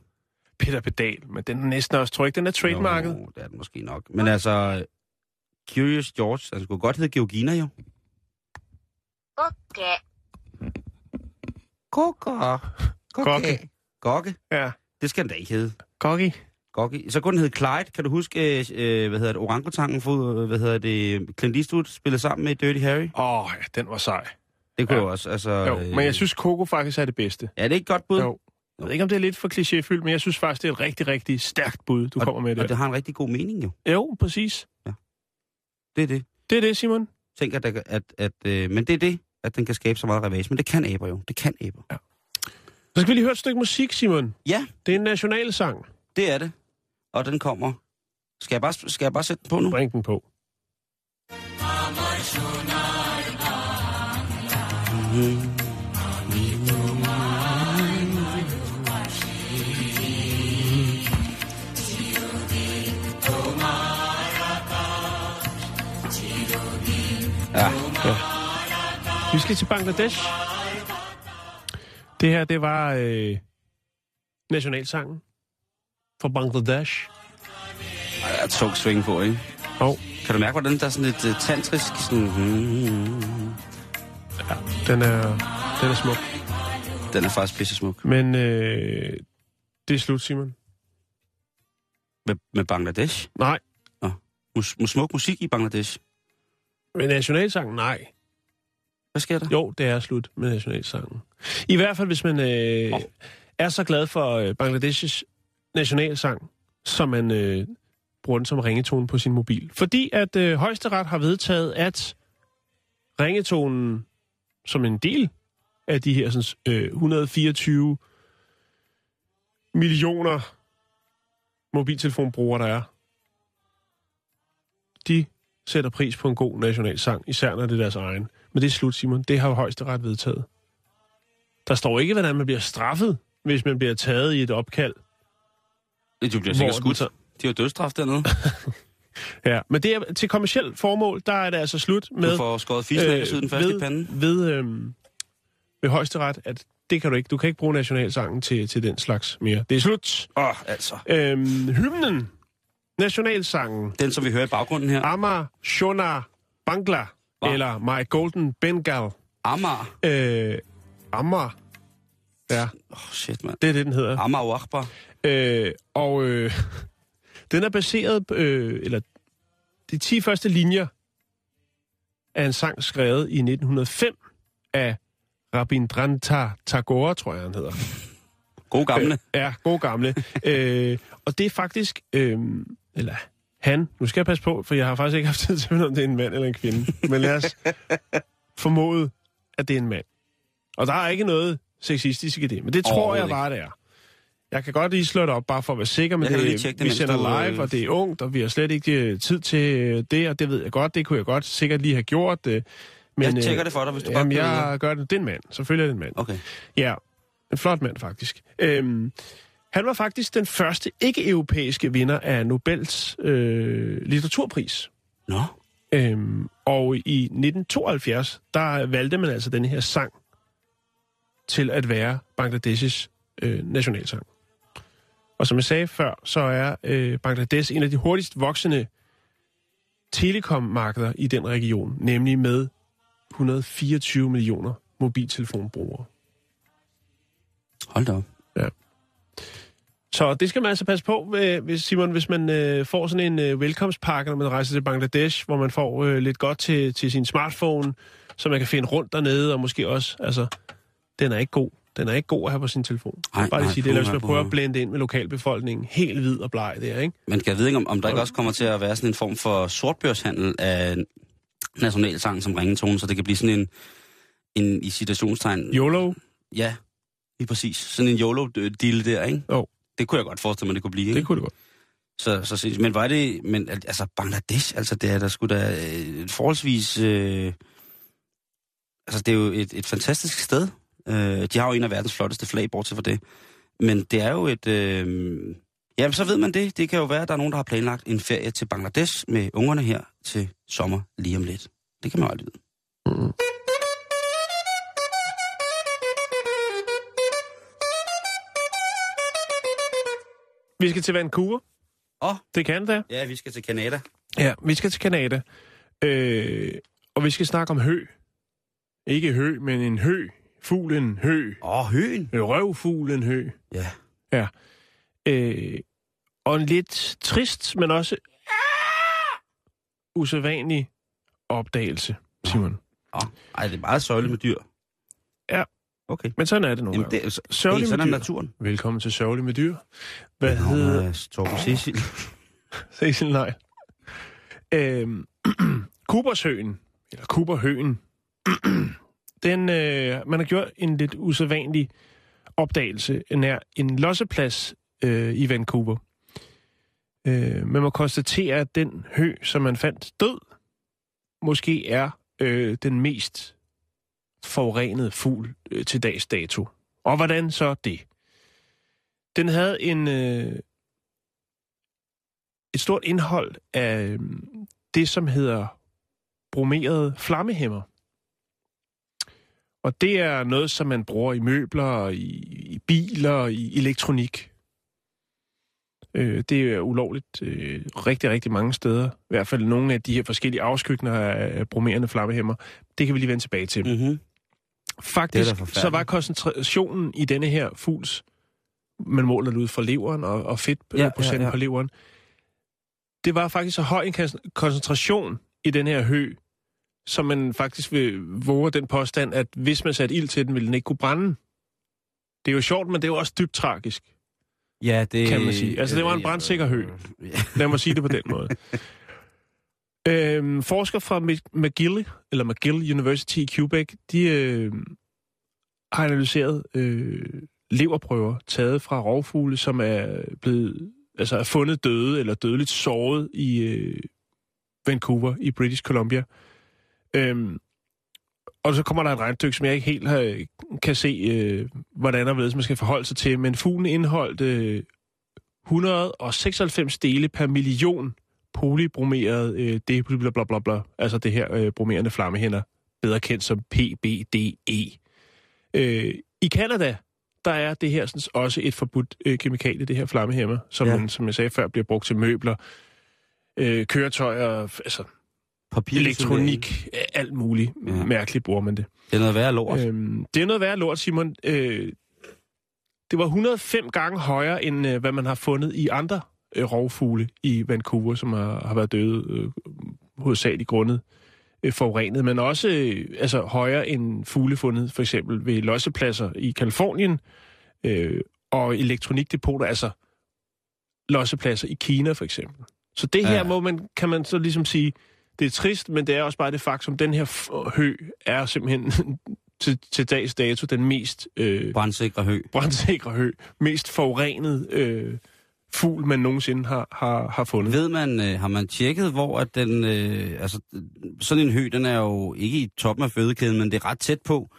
Peter Pedal, men den er næsten også, tror ikke, den er trademarket? Jo, det er den måske nok. Men altså, Curious George, altså kunne godt hedde Georgina jo. Kokke. Kokke. Kokke. Gokke. Ja. Det skal den da ikke hedde. Kokke. Gokke. Så kunne den hedde Clyde. Kan du huske, øh, hvad hedder det, orangutangen, for, hvad hedder det, Clint Eastwood spillede sammen med Dirty Harry? Åh, oh, ja, den var sej. Det kunne Ja. også, altså... Jo, øh, men jeg synes, Coco faktisk er det bedste. Er det ikke et godt bud? Jo. Jeg ved ikke, om det er lidt for klichéfyldt, men jeg synes faktisk, det er et rigtig, rigtig stærkt bud, du og, kommer med der. Og det har en rigtig god mening jo. Jo, præcis. Det er det. Det er det, Simon. Tænk, at, der- at, at øh, men det er det, at den kan skabe så meget ravage. Men det kan aber jo. Det kan aber. Så skal vi lige høre et stykke musik, Simon. Ja, Det er en nationalsang. det er det. Og den kommer... Skal jeg bare, skal jeg bare sætte den på nu? Bring den på. Ja. Vi skal til Bangladesh. Det her, det var øh, nationalsangen for Bangladesh. Ej, Jeg er tung swing på, ikke? Og Kan du mærke, hvordan der er sådan lidt uh, tantrisk... Sådan, hmm, den er, den er smuk. den er faktisk pisse smuk. Men øh, det er slut, Simon. Med, med Bangladesh. Nej, Mus, mus, smuk musik i Bangladesh. med nationalsangen, nej. Hvad sker der? Jo, det er slut med nationalsangen. I hvert fald, hvis man øh, Åh. er så glad for øh, Bangladeshs nationalsang, som man øh, bruger den som ringetone på sin mobil. Fordi at øh, højesteret har vedtaget, at ringetonen som en del af de her sådan, øh, 124 millioner mobiltelefonbrugere, der er, de sætter pris på en god nationalsang, især når det er deres egen. Men det er slut, Simon. Det har højesteret vedtaget. Der står ikke, hvordan man bliver straffet, hvis man bliver taget i et opkald. Du bliver sikkert skudt. De har dødsstraf dernede. Ja, men det er til kommersielt formål, der er det altså slut med... Du får skåret fisen af øh, den første ved, i panden. Ved, øhm, ved højesteret, at det kan du ikke. Du kan ikke bruge nationalsangen til, til den slags mere. Det er slut. Åh, oh, altså. Øhm, hymnen. Nationalsangen. Den, som vi hører i baggrunden her. Amar Shona Bangla. Hva? Eller My Golden Bengal. Amager. Øh, Amar. Ja, Åh, oh, shit, mand. det er det, den hedder. Amager Akbar. Øh, og øh, den er baseret øh, eller de 10 første linjer af en sang skrevet i 1905 af Rabindranath Tagore, tror jeg, han hedder. God gamle. Øh, ja, god gamle. øh, og det er faktisk, øh, eller han, nu skal jeg passe på, for jeg har faktisk ikke haft tid til om det er en mand eller en kvinde. Men lad os formode, at det er en mand. Og der er ikke noget sexistisk i det, men det tror jeg bare, det er. Jeg kan godt lige slå det op, bare for at være sikker, men Jeg det, det, vi sender du, live, øh, og det er ungt, og vi har slet ikke øh, tid til øh, det, og det ved jeg godt, det kunne jeg godt sikkert lige have gjort. Øh, men, Jeg tjekker øh, det for dig, hvis du Jamen, videre. jeg gør det. Det er en mand. Selvfølgelig er det en mand. Okay. Ja, en flot mand faktisk. Øhm, han var faktisk den første ikke-europæiske vinder af Nobels øh, litteraturpris. Nå. Øhm, og i 1972, der valgte man altså den her sang til at være Bangladeshs øh, nationalsang. Og som jeg sagde før, så er øh, Bangladesh en af de hurtigst voksende telekommarkeder i den region, nemlig med 124 millioner mobiltelefonbrugere. Hold da op. Så det skal man altså passe på, hvis, Simon, hvis man øh, får sådan en øh, velkomstpakke, når man rejser til Bangladesh, hvor man får øh, lidt godt til, til sin smartphone, så man kan finde rundt dernede, og måske også, altså, den er ikke god. Den er ikke god at have på sin telefon. Nej, Bare lige nej, sige det, eller hvis puha, man prøver at blende ind med lokalbefolkningen, helt hvid og bleg der, ikke? Men kan jeg vide, om, om der ikke også kommer til at være sådan en form for sortbørshandel af nationalsang som ringetone, så det kan blive sådan en, en i citationstegn... YOLO, Ja, lige præcis. Sådan en YOLO-deal der, ikke? Jo. Det kunne jeg godt forestille mig, det kunne blive, ikke? det kunne det godt. Så, så, sindssygt. men var det, men al- altså Bangladesh, altså det er der skulle da øh, forholdsvis, øh, altså det er jo et, et fantastisk sted. Øh, de har jo en af verdens flotteste flag, bortset fra det. Men det er jo et, øh, ja, så ved man det. Det kan jo være, at der er nogen, der har planlagt en ferie til Bangladesh med ungerne her til sommer lige om lidt. Det kan man jo aldrig vide. Mm. Vi skal til Vancouver. Åh. Det kan det. Ja, vi skal til Canada. Ja, vi skal til Kanada. Øh, og vi skal snakke om hø. Ikke hø, men en hø. Fuglen hø. Åh, høen. Øh, Røvfuglen hø. Ja. Øh, og en lidt trist, men også usædvanlig opdagelse, Simon. Åh, ej, det er meget sørgeligt med dyr. Ja. Okay. Men sådan er det nogle Jamen, gange. det, er så, Sørgeligt hey, sådan med er dyr. naturen. Velkommen til Sørgelig med dyr. Hvad hedder... Nå, Torben Cecil. Cecil nej. Øhm, Kubersøen, eller Kuberhøen, den, øh, man har gjort en lidt usædvanlig opdagelse nær en losseplads øh, i Vancouver. Øh, man må konstatere, at den hø, som man fandt død, måske er øh, den mest forurenede fugl øh, til dags dato. Og hvordan så det? Den havde en, øh, et stort indhold af øh, det, som hedder bromerede flammehæmmer. Og det er noget, som man bruger i møbler, i, i biler, i elektronik. Øh, det er ulovligt øh, rigtig, rigtig mange steder. I hvert fald nogle af de her forskellige afskygninger af bromerende flammehæmmer. Det kan vi lige vende tilbage til. Mm. Mm-hmm. Faktisk, så var koncentrationen i denne her fugls, man måler det ud fra leveren og, og fedtprocenten Ja, ja, ja, ja. på leveren, det var faktisk så høj en kon- koncentration i den her hø, som man faktisk vil våge den påstand, at hvis man satte ild til den, ville den ikke kunne brænde. Det er jo sjovt, men det er jo også dybt tragisk. Ja, det... Kan man sige. Altså, det var en brandsikker hø. Lad mig sige det på den måde. Øhm, forskere fra Mc- McGill, eller McGill University i Quebec, de øh, har analyseret øh, leverprøver taget fra rovfugle, som er blevet altså er fundet døde eller dødeligt såret i øh, Vancouver i British Columbia. Øhm, og så kommer der et regnstykke, som jeg ikke helt øh, kan se, øh, hvordan og hvorledes man skal forholde sig til. Men fuglen indeholdt øh, 196 dele per million polybromeret øh, det bla bla bla bla, altså det her øh, bromerende flammehænder, bedre kendt som PBDE. Øh, I Kanada, der er det her sådan, også et forbudt øh, kemikalie, det her flammehæmmer, som, ja. man, som jeg sagde før, bliver brugt til møbler, øh, køretøjer, altså Papir, elektronik, øh, alt muligt. Ja. Mærkeligt bruger man det. Det er noget værre lort. Øhm, det er noget værd lort, Simon. Øh, det var 105 gange højere, end øh, hvad man har fundet i andre øh, rovfugle i Vancouver, som har, har været døde øh, hovedsageligt grundet øh, forurenet, men også øh, altså, højere end fugle fundet for eksempel ved lossepladser i Kalifornien øh, og elektronikdepoter, altså lossepladser i Kina for eksempel. Så det her ja. må man, kan man så ligesom sige, det er trist, men det er også bare det faktum, den her hø er simpelthen til, til dags dato den mest øh, Brandsikre hø. brandsikre hø, mest forurenet øh, fugl, man nogensinde har, har, har fundet. Ved man, øh, har man tjekket, hvor at den, øh, altså sådan en hø, den er jo ikke i toppen af fødekæden, men det er ret tæt på.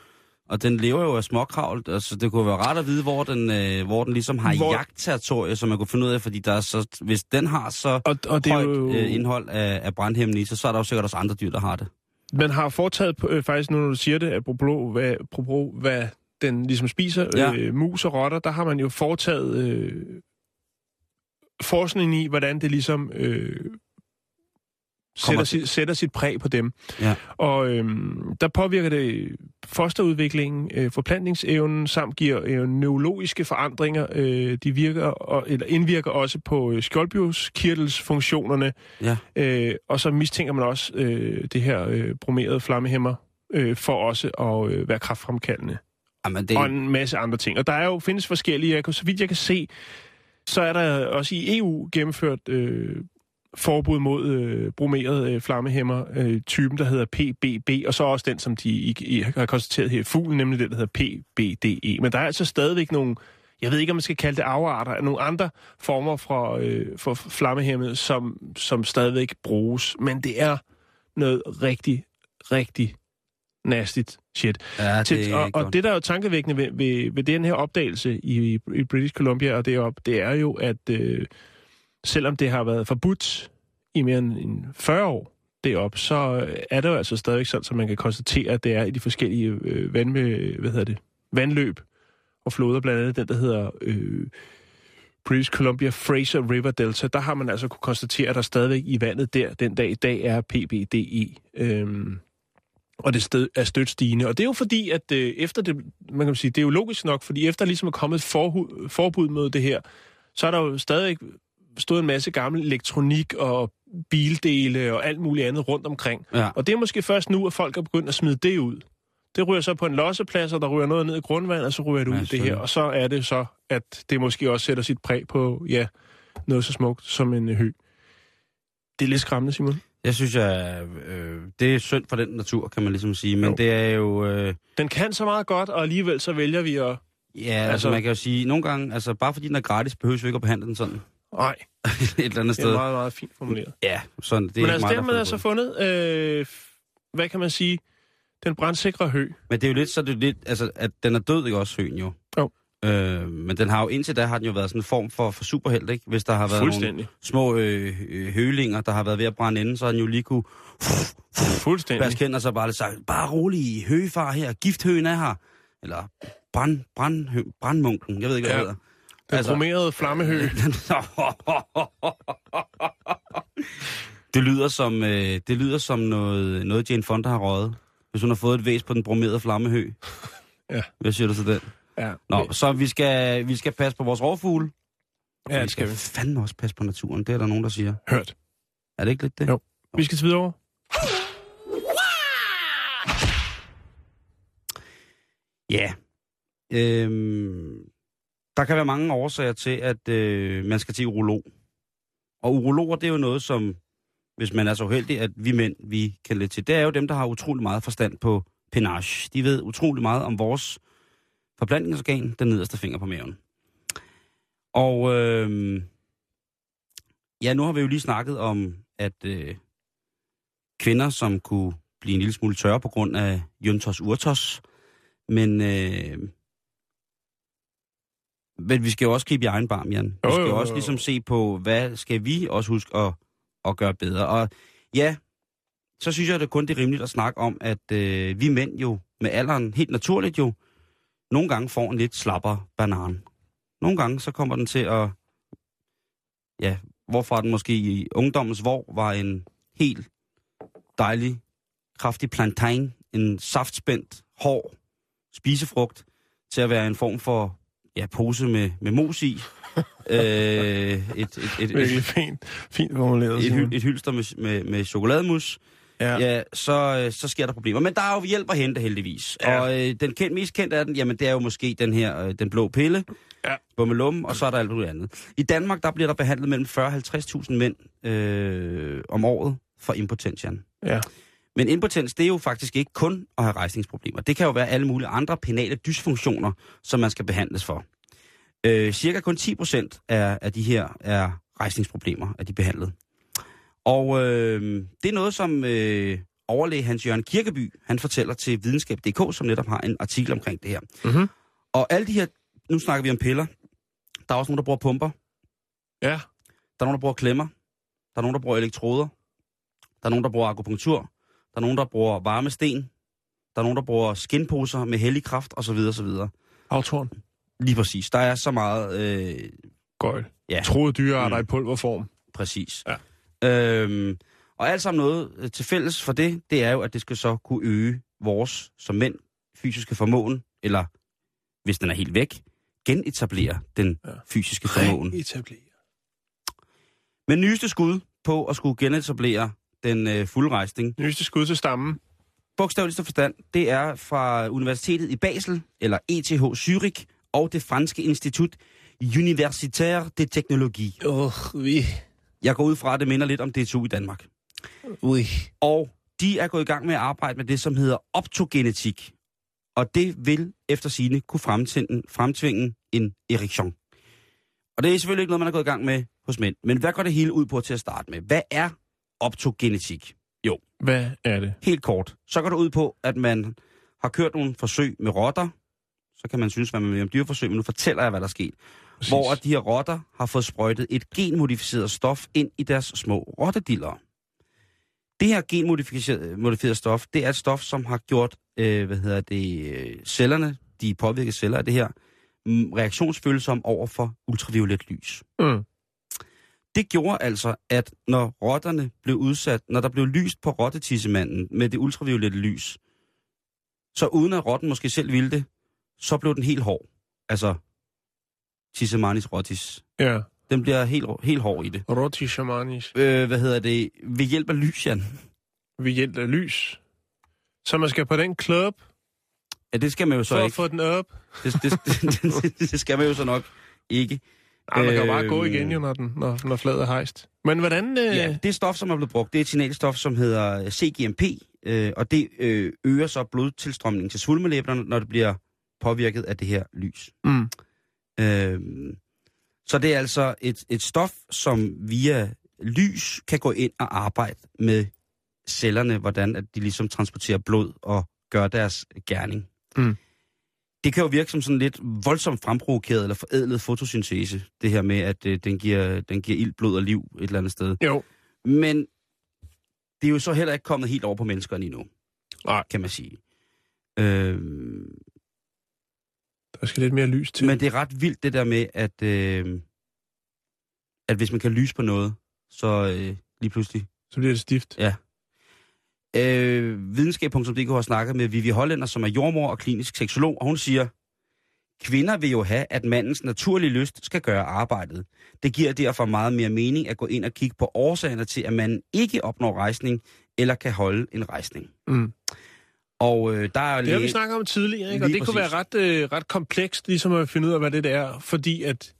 Og den lever jo af småkravl, altså det kunne være rart at vide, hvor den, øh, hvor den ligesom har Hvor- hvor... jagtterritorie, som man kunne finde ud af, fordi der er så, hvis den har så Og, og det højt jo, øh, indhold af, af brandhæmmende i sig, så er der jo sikkert også andre dyr, der har det. man har foretaget, øh, faktisk nu når du siger det, apropos hvad, apropos, hvad den ligesom spiser, ja. øh, mus og rotter, der har man jo foretaget øh, forskning i, hvordan det ligesom øh, sætter, til- sit, sætter sit præg på dem. Ja. Og øhm, der påvirker det fosterudviklingen, øh, forplantningsevnen, samt giver øh, neurologiske forandringer. Øh, de virker, og, eller indvirker også på øh, skjoldbjørnskirtelsfunktionerne, Ja. øh, og så mistænker man også øh, det her øh, bromerede flammehæmmer øh, for også at øh, være kraftfremkaldende. Jamen, det... det, og en masse andre ting. Og der er jo findes forskellige, jeg kan- så vidt jeg kan se, så er der også i EU gennemført øh, forbud mod øh, bromeret øh, flammehæmmer, øh, typen, der hedder PBB, og så også den, som de i, i, har konstateret her i fuglen, nemlig den, der hedder PBDE. Men der er altså stadigvæk nogle, jeg ved ikke, om man skal kalde det afarter, af nogle andre former for, øh, for flammehæmmet, som, som stadigvæk bruges. Men det er noget rigtig, rigtig nastigt shit. ja, det Til, er og, og det, der er jo tankevækkende ved, ved, ved den her opdagelse i, i British Columbia og deroppe, det er jo, at øh, selvom det har været forbudt i mere end 40 år deroppe, så øh, er det jo altså stadigvæk sådan, så man kan konstatere, at det er i de forskellige øh, vand, øh, hvad hedder det, vandløb og floder, blandt andet den, der hedder øh, British Columbia Fraser River Delta, der har man altså kunne konstatere, at der stadigvæk i vandet der den dag i dag er PBDE. Øhm, og det sted, er stødt stigende. Og det er jo fordi, at øh, efter det, man kan sige, det er jo logisk nok, fordi efter ligesom er kommet et forhu, forbud mod det her, så er der jo stadigvæk stået en masse gammel elektronik og bildele og alt muligt andet rundt omkring. Ja. Og det er måske først nu, at folk er begyndt at smide det ud. Det ryger så på en losseplads, og der ryger noget ned i grundvandet, og så ryger det Ja, ud, det her. Og så er det så, at det måske også sætter sit præg på, ja, noget så smukt som en øh, hø. Det er lidt skræmmende, Simon. Jeg synes, at øh, det er synd for den natur, kan man ligesom sige. Men Jo. det er jo... Øh, Den kan så meget godt, og alligevel så vælger vi at... ja, Altså- altså man kan jo sige, nogle gange, altså bare fordi den er gratis, behøver vi ikke at behandle den sådan Nej, et eller andet det er sted. meget, meget fint formuleret. Ja, sådan. Det er Men altså, mig, det der har man har altså fundet øh, hvad kan man sige, den brandsikre hø. Men det er jo lidt, så er det jo lidt, altså, at den er død, ikke også, høen jo? Jo. Øh, men den har jo indtil da har den jo været sådan en form for, for superheld, ikke? Hvis der har været nogle små øh, øh, hølinger, der har været ved at brænde inden, så har den jo lige kunne Fuldstændig. vaske hænder sig bare lidt sagt, bare rolig, høgefar her, gifthøen er her. Eller brand, brand, hø, brandmunken, jeg ved ikke, hvad Ja. det hedder. Den altså, bromerede flammehø. det lyder som øh, det lyder som noget, noget Jane Fonda har røget. Hvis hun har fået et væs på den bromerede flammehø. Ja. Hvad siger du til den? Ja, Nå, så vi skal, vi skal passe på vores rovfugle. ja vi det skal vi. fandme også passe på naturen. Det er der nogen, der siger. Hørt. Er det ikke lidt det? Jo. Vi skal videre over. Ja. Øhm, der kan være mange årsager til, at øh, man skal til urolog. Og urologer, det er jo noget, som, hvis man er så heldig, at vi mænd, vi kan lidt til. Det er jo dem, der har utrolig meget forstand på penage. De ved utrolig meget om vores forplantningsorgan, den nederste finger på maven. Og øh, ja, nu har vi jo lige snakket om, at øh, kvinder, som kunne blive en lille smule tørre på grund af Juntos urtos, men, øh, men vi skal jo også gribe i egen barm, Jan. Vi Jo, skal jo, jo også ligesom se på, hvad skal vi også huske at, at gøre bedre. Og ja, så synes jeg, det er kun det er rimeligt at snakke om, at øh, vi mænd jo med alderen helt naturligt jo nogle gange får en lidt slapper banan. Nogle gange så kommer den til at, ja, hvorfra den måske i ungdommens vor var en helt dejlig, kraftig plantain, en saftspændt, hård spisefrugt, til at være en form for ja, pose med, med mos i. øh, et, et, et, et, Virkelig et, fint, fint formuleret. et, hy- et hylster med, med, med chokolademus, Ja. ja, så, øh, så sker der problemer. Men der er jo hjælp at hente heldigvis. Ja. Og øh, den kendt, mest kendte af den, jamen det er jo måske den her, øh, den blå pille, Ja. bummelum, og så er der alt muligt andet. I Danmark, der bliver der behandlet mellem 40 og 50.000 mænd øh, om året for impotens, Jan. ja. Men impotens, det er jo faktisk ikke kun at have rejsningsproblemer. Det kan jo være alle mulige andre penale dysfunktioner, som man skal behandles for. Øh, cirka kun 10 procent af, af de her er rejsningsproblemer, er de behandlet. Og øh, det er noget, som øh, overlæge Hans Jørgen Kirkeby, han fortæller til videnskab.dk, som netop har en artikel omkring det her. Mhm. Og alle de her, nu snakker vi om piller. Der er også nogen, der bruger pumper. Ja. Der er nogen, der bruger klemmer. Der er nogen, der bruger elektroder. Der er nogen, der bruger akupunktur. Der er nogen, der bruger varme sten. Der er nogen, der bruger skinposer med hellig kraft osv. osv. Aftorn. Lige præcis. Der er så meget... Øh, Gøjl. Ja. Troede dyrearter Mm. i pulverform. præcis. Ja. Øhm, og alt sammen noget øh, til fælles for det, det er jo, at det skal så kunne øge vores, som mænd, fysiske formåen, eller hvis den er helt væk, genetablere den Ja. fysiske formåen. Etablere. Men nyeste skud på at skulle genetablere den øh, fulde rejsning, Nyeste skud til stammen. bogstaveligste forstand, det er fra Universitetet i Basel, eller ETH Zürich, og det franske institut Universitaire de Technologie. Åh, oh, vi... Jeg går ud fra, at det minder lidt om DTU i Danmark. Ui. Og de er gået i gang med at arbejde med det, som hedder optogenetik. Og det vil efter sine kunne fremtvinge, fremtvinge en erektion. Og det er selvfølgelig ikke noget, man er gået i gang med hos mænd. Men hvad går det hele ud på til at starte med? Hvad er optogenetik? Jo, Hvad er det? helt kort. Så går det ud på, at man har kørt nogle forsøg med rotter. Så kan man synes, hvad man vil om dyreforsøg, men nu fortæller jeg, hvad der er sket. Præcis. Hvor at de her rotter har fået sprøjtet et genmodificeret stof ind i deres små rottediller. Det her genmodificerede stof, det er et stof, som har gjort, øh, hvad hedder det, øh, cellerne, de påvirkede celler af det her, mm, reaktionsfølsomme over for ultraviolet lys. Mm. Det gjorde altså, at når rotterne blev udsat, når der blev lyst på rottetissemanden med det ultraviolette lys, så uden at rotten måske selv ville det, så blev den helt hård. Altså, tissemanis rottis. Ja. Den bliver helt, helt hård i det. Roti shamanis. Øh, hvad hedder det? Ved hjælp af lys, Jan. Ved hjælp af lys. Så man skal på den klub Ja, det skal man jo så for at ikke. få den op. Det, det, det, det skal man jo så nok ikke. Ej, man kan jo bare Øhm, gå igen, jo, når, den, når, når fladet er hejst. Men hvordan... Øh... Ja, det stof, som er blevet brugt, det er et signalstof, som hedder CGMP, øh, og det øh, øger så blodtilstrømningen til svulmelæberne, når det bliver påvirket af det her lys. Mm. Øh, så det er altså et, et stof, som via lys kan gå ind og arbejde med cellerne, hvordan at de ligesom transporterer blod og gør deres gerning. Mm. Det kan jo virke som sådan lidt voldsomt fremprovokeret eller forædlet fotosyntese, det her med, at øh, den, giver, den giver ild, blod og liv et eller andet sted. Jo. Men det er jo så heller ikke kommet helt over på menneskerne endnu, Nej. kan man sige. Øh, Der skal lidt mere lys til. men det er ret vildt det der med, at, øh, at hvis man kan lyse på noget, så øh, lige pludselig... Så bliver det stift. Ja. Øh, videnskab.dk har snakket med Vivi Hollænder, som er jordmor og klinisk seksolog, og hun siger, kvinder vil jo have, at mandens naturlige lyst skal gøre arbejdet. Det giver derfor meget mere mening at gå ind og kigge på årsagerne til, at man ikke opnår rejsning, eller kan holde en rejsning. Mm. Og øh, der er Det har vi snakket om tidligere, ikke? og Lige det kunne være præcis. ret, øh, ret komplekst ligesom at finde ud af, hvad det er, fordi at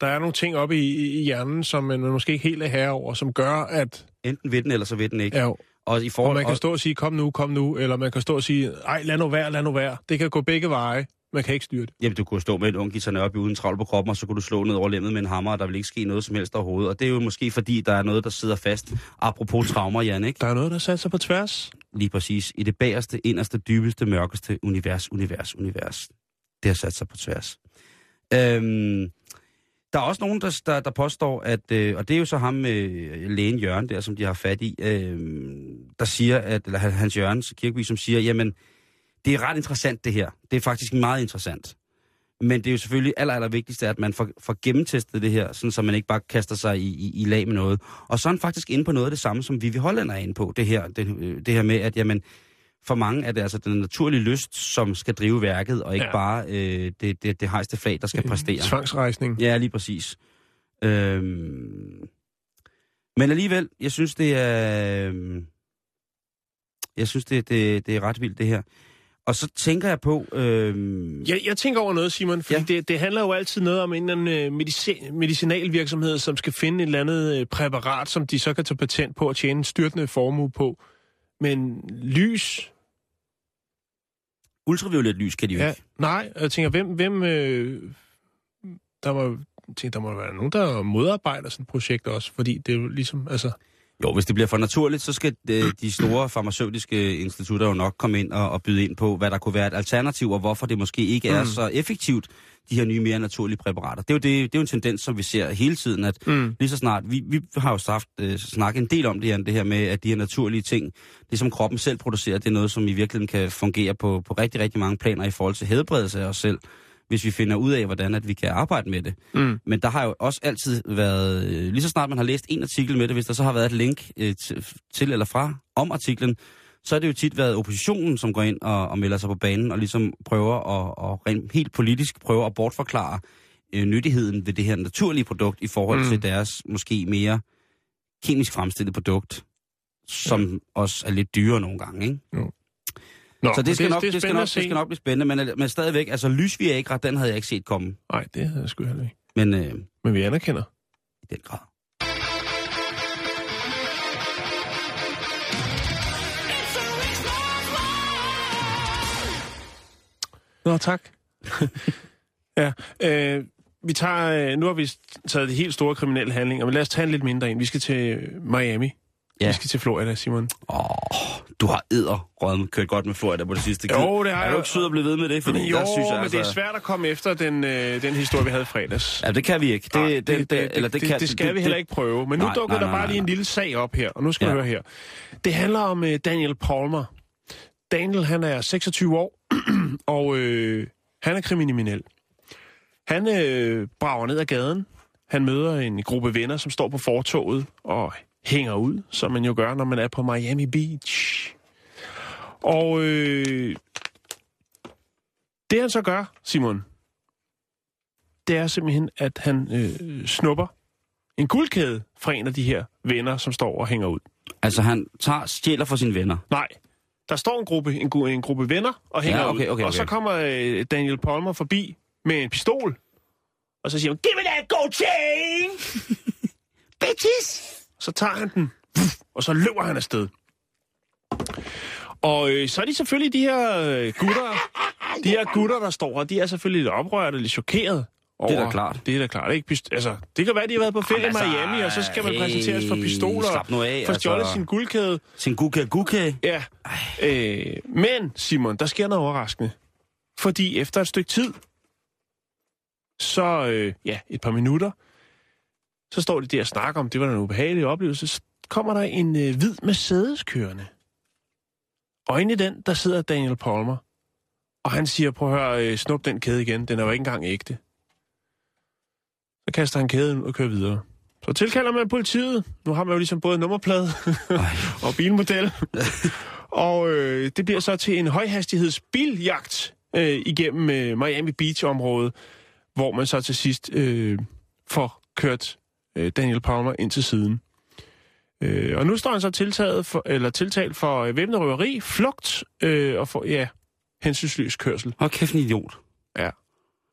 der er nogle ting oppe i, i hjernen, som man måske ikke helt er herre over, som gør, at enten ved den, eller så ved den ikke. ja, Og i og forhold, man kan stå og sige, kom nu, kom nu, eller man kan stå og sige, ej, lad nu være, lad nu være. Det kan gå begge veje. Man kan ikke styre det. Jamen, du kunne stå med et ung guitarne op i uden travl på kroppen, og så kunne du slå ned over lemmet med en hammer, og der vil ikke ske noget som helst overhovedet. Og det er jo måske fordi, der er noget, der sidder fast. Apropos traumer, Jan, ikke? Der er noget, der sig på tværs. Lige præcis. I det bagerste, inderste, dybeste, mørkeste univers, univers, univers. Det har sat sig på tværs. Øhm, der er også nogen, der, der, der påstår, at, øh, og det er jo så ham med øh, lægen Jørgen der, som de har fat i, øh, der siger, at, eller Hans Jørgens Kirkeby, som siger, jamen, det er ret interessant det her. Det er faktisk meget interessant. Men det er jo selvfølgelig aller, aller vigtigste, at man får, får gennemtestet det her, sådan, så man ikke bare kaster sig i, i, i lag med noget. Og så er han faktisk inde på noget af det samme, som Vivi Hollander er inde på, det her, det, øh, det her med, at jamen, for mange er det altså den naturlige lyst, som skal drive værket, og ikke Ja. bare øh, det, det, det hejste flag, der skal præstere. Tvangsrejsning. Ja, lige præcis. Øhm, men alligevel, jeg synes, det er... øhm, Jeg synes, det, det, det er ret vildt, det her. Og så tænker jeg på... Øhm, Jeg, jeg tænker over noget, Simon, fordi ja. Det, det handler jo altid noget om en eller anden øh, medici- medicinalvirksomhed, som skal finde et eller andet øh, præparat, som de så kan tage patent på og tjene en styrtende formue på. Men lys, ultraviolet lys kan de jo ja, ikke. nej, jeg tænker, hvem, hvem øh, der må, tænker, der må være nogen, der modarbejder sådan et projekt også, fordi det er jo ligesom, altså, Jo, hvis det bliver for naturligt, så skal de, de store farmaceutiske institutter jo nok komme ind og, og byde ind på, hvad der kunne være et alternativ, og hvorfor det måske ikke er Mm. så effektivt, de her nye, mere naturlige præparater. Det er jo, det, det er jo en tendens, som vi ser hele tiden, at mm, lige så snart, vi, vi har jo haft, øh, snakket en del om det her, det her med, at de her naturlige ting, det som kroppen selv producerer, det er noget, som i virkeligheden kan fungere på, på rigtig, rigtig mange planer i forhold til helbredelse af os selv, hvis vi finder ud af, hvordan at vi kan arbejde med det. mm, Men der har jo også altid været, øh, lige så snart man har læst en artikel med det, hvis der så har været et link øh, til, til eller fra om artiklen, så har det jo tit været oppositionen, som går ind og, og melder sig på banen og ligesom prøver at og rent helt politisk prøver at bortforklare øh, nyttigheden ved det her naturlige produkt i forhold Mm. til deres måske mere kemisk fremstillede produkt, som ja. også er lidt dyrere nogle gange. Ikke? Jo. Nå, Så det skal, det, nok, det, det, skal nok, det skal nok blive spændende, men, men stadigvæk, altså lysviagra, den havde jeg ikke set komme. Nej, det havde jeg sgu heller ikke. Men øh, Men vi anerkender. i den grad. Nå, tak. ja, øh, vi tager, øh, nu har vi taget de helt store kriminelle handlinger, men lad os tage en lidt mindre en. Vi skal til Miami. Ja. Vi skal til Florida, Simon. Åh, du har æder kørt godt med Florida på det sidste. Jo, det har Er jeg. du ikke sød at blive ved med det? Fordi jo, der synes jeg, men altså, det er svært at komme efter den, øh, den historie, vi havde i fredags. Ja, det kan vi ikke. Det, Nej, det, det, det, eller det, det, kan, det skal vi heller ikke prøve. Men nu Nej, dukker nej, der bare lige en lille sag op her, og nu skal Ja. du høre her. Det handler om øh, Daniel Palmer. Daniel, han er 26 år, og øh, han er kriminel. Han øh, brager ned ad gaden. Han møder en gruppe venner, som står på fortoget og hænger ud, som man jo gør, når man er på Miami Beach. Og øh, det han så gør, Simon, det er simpelthen, at han øh, snupper en guldkæde fra en af de her venner, som står og hænger ud. Altså, han tager stjæler for sine venner. Nej, der står en gruppe, en, en gruppe venner og hænger Ja, okay, ud. okay, Og så okay. kommer øh, Daniel Palmer forbi med en pistol, og så siger han, Give me that gold chain! Bitches! Så tager han den, og så løber han afsted. Og øh, så er de selvfølgelig de her øh, gutter, de her gutter, der står her, de er selvfølgelig lidt oprørte lidt chokeret. Over, Det er da klart. Det er da klart, ikke? Pist- altså, det kan være, de har været på ferie i Jamen, altså, Miami, og så skal man hey, præsenteres for pistoler, slap nu af, for stjålet altså. sin guldkæde. Sin guka guka. Ja. Øh, men, Simon, der sker noget overraskende. Fordi efter et stykke tid, så, øh, ja, et par minutter, så står de der og snakker om, det var en ubehagelig oplevelse, så kommer der en øh, hvid Mercedes kørende. Og inde i den, der sidder Daniel Palmer. Og han siger, prøv at høre, øh, snup den kæde igen, den er jo ikke engang ægte. Kaster han kæden og kører videre. Så tilkalder man politiet. Nu har man jo ligesom både nummerplade og bilmodel. og øh, det bliver så til en højhastighedsbiljagt øh, igennem øh, Miami Beach-området, hvor man så til sidst øh, får kørt øh, Daniel Palmer ind til siden. Øh, og nu står han så tiltaget for, eller tiltalt for øh, væbnet røveri, flugt øh, og for, ja, hensynsløs kørsel. Hold kæft, en idiot. Ja.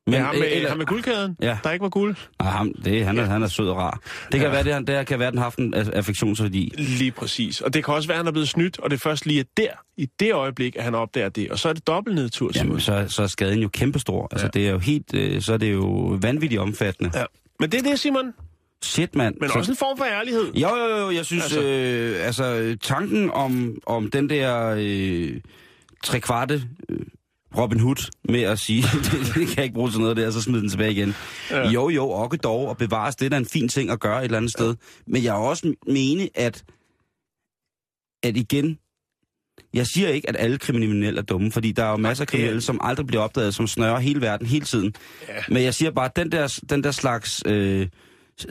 Men, ja, ham, med, eller- ham med guldkæden, Ja. der ikke var guld. Nej, ham, det, han, er, han er sød og rar. Det kan Ja. ja. være, det, han, det kan være, den har haft en aff- affektionsværdi. Lige præcis. Og det kan også være, at han er blevet snydt, og det er først lige der, i det øjeblik, at han opdager det. Og så er det dobbelt nedtur. Jamen, så, så er skaden jo kæmpestor. Altså, Ja. det er jo helt, øh, så er det jo vanvittigt omfattende. Ja. Men det er det, Simon. Shit, mand. Men så, også en form for ærlighed. Jo, jo, jo, jeg synes, Altså- øh, altså tanken om, om den der øh, tre kvarte øh, Robin Hood med at sige, det, det kan jeg ikke bruge til noget der, og så smide den tilbage igen. Ja. Jo, jo, og dog, og bevares, det er da en fin ting at gøre et eller andet ja. sted. Men jeg er også mene, at, at igen, jeg siger ikke, at alle kriminelle er dumme, fordi der er jo masser af kriminelle, som aldrig bliver opdaget, som snører hele verden hele tiden. Ja. Men jeg siger bare, at den der, den der slags øh,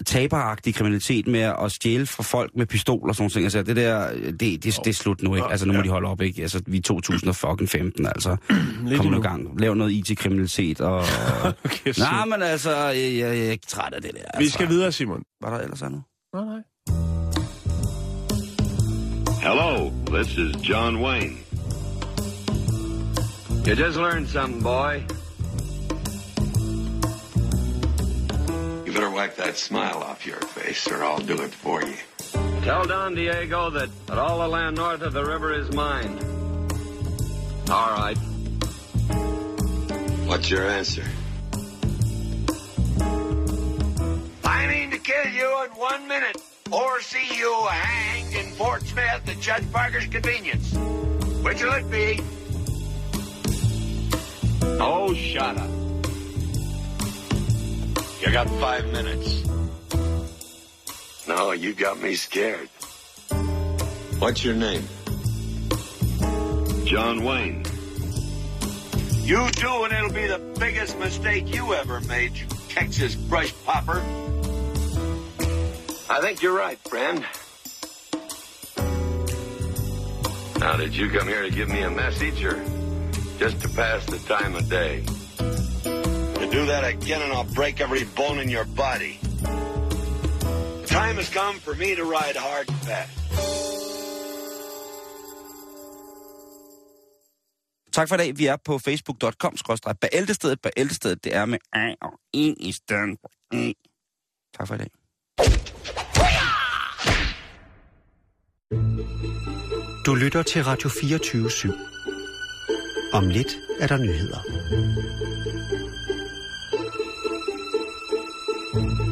taberagtige kriminalitet med at stjæle fra folk med pistoler og sådan noget, altså, det der, det, det, det er slut nu, ikke? Altså, nu må Ja. de holde op, ikke? Altså, vi er 2015, altså. Lidt Kom nu gang. Lav noget IT-kriminalitet, og... Okay, Nej, men altså, jeg, jeg, jeg er ikke træt af det der. Altså. Vi skal videre, Simon. Var der ellers andet? Nej, nej. Hello, this is John Wayne. You just learned something, boy. Better wipe that smile off your face, or I'll do it for you. Tell Don Diego that, that all the land north of the river is mine. All right. What's your answer? I mean to kill you in one minute, or see you hanged in Fort Smith at Judge Parker's convenience. Which will it be? Oh, shut up. You got five minutes. No, you got me scared. What's your name? John Wayne. You do, and it'll be the biggest mistake you ever made, you Texas brush popper. I think you're right, friend. Now, did you come here to give me a message, or just to pass the time of day? Do that again, and I'll break every bone in your body. The time has come for me to ride hard and fast. Tak for i dag. Vi er på facebook.com, skrådstræk bæltestedet. Bæltestedet, det er med A og en i stedet for E. Tak for i dag. Du lytter til Radio 24 /7. Om lidt er der nyheder. Thank you.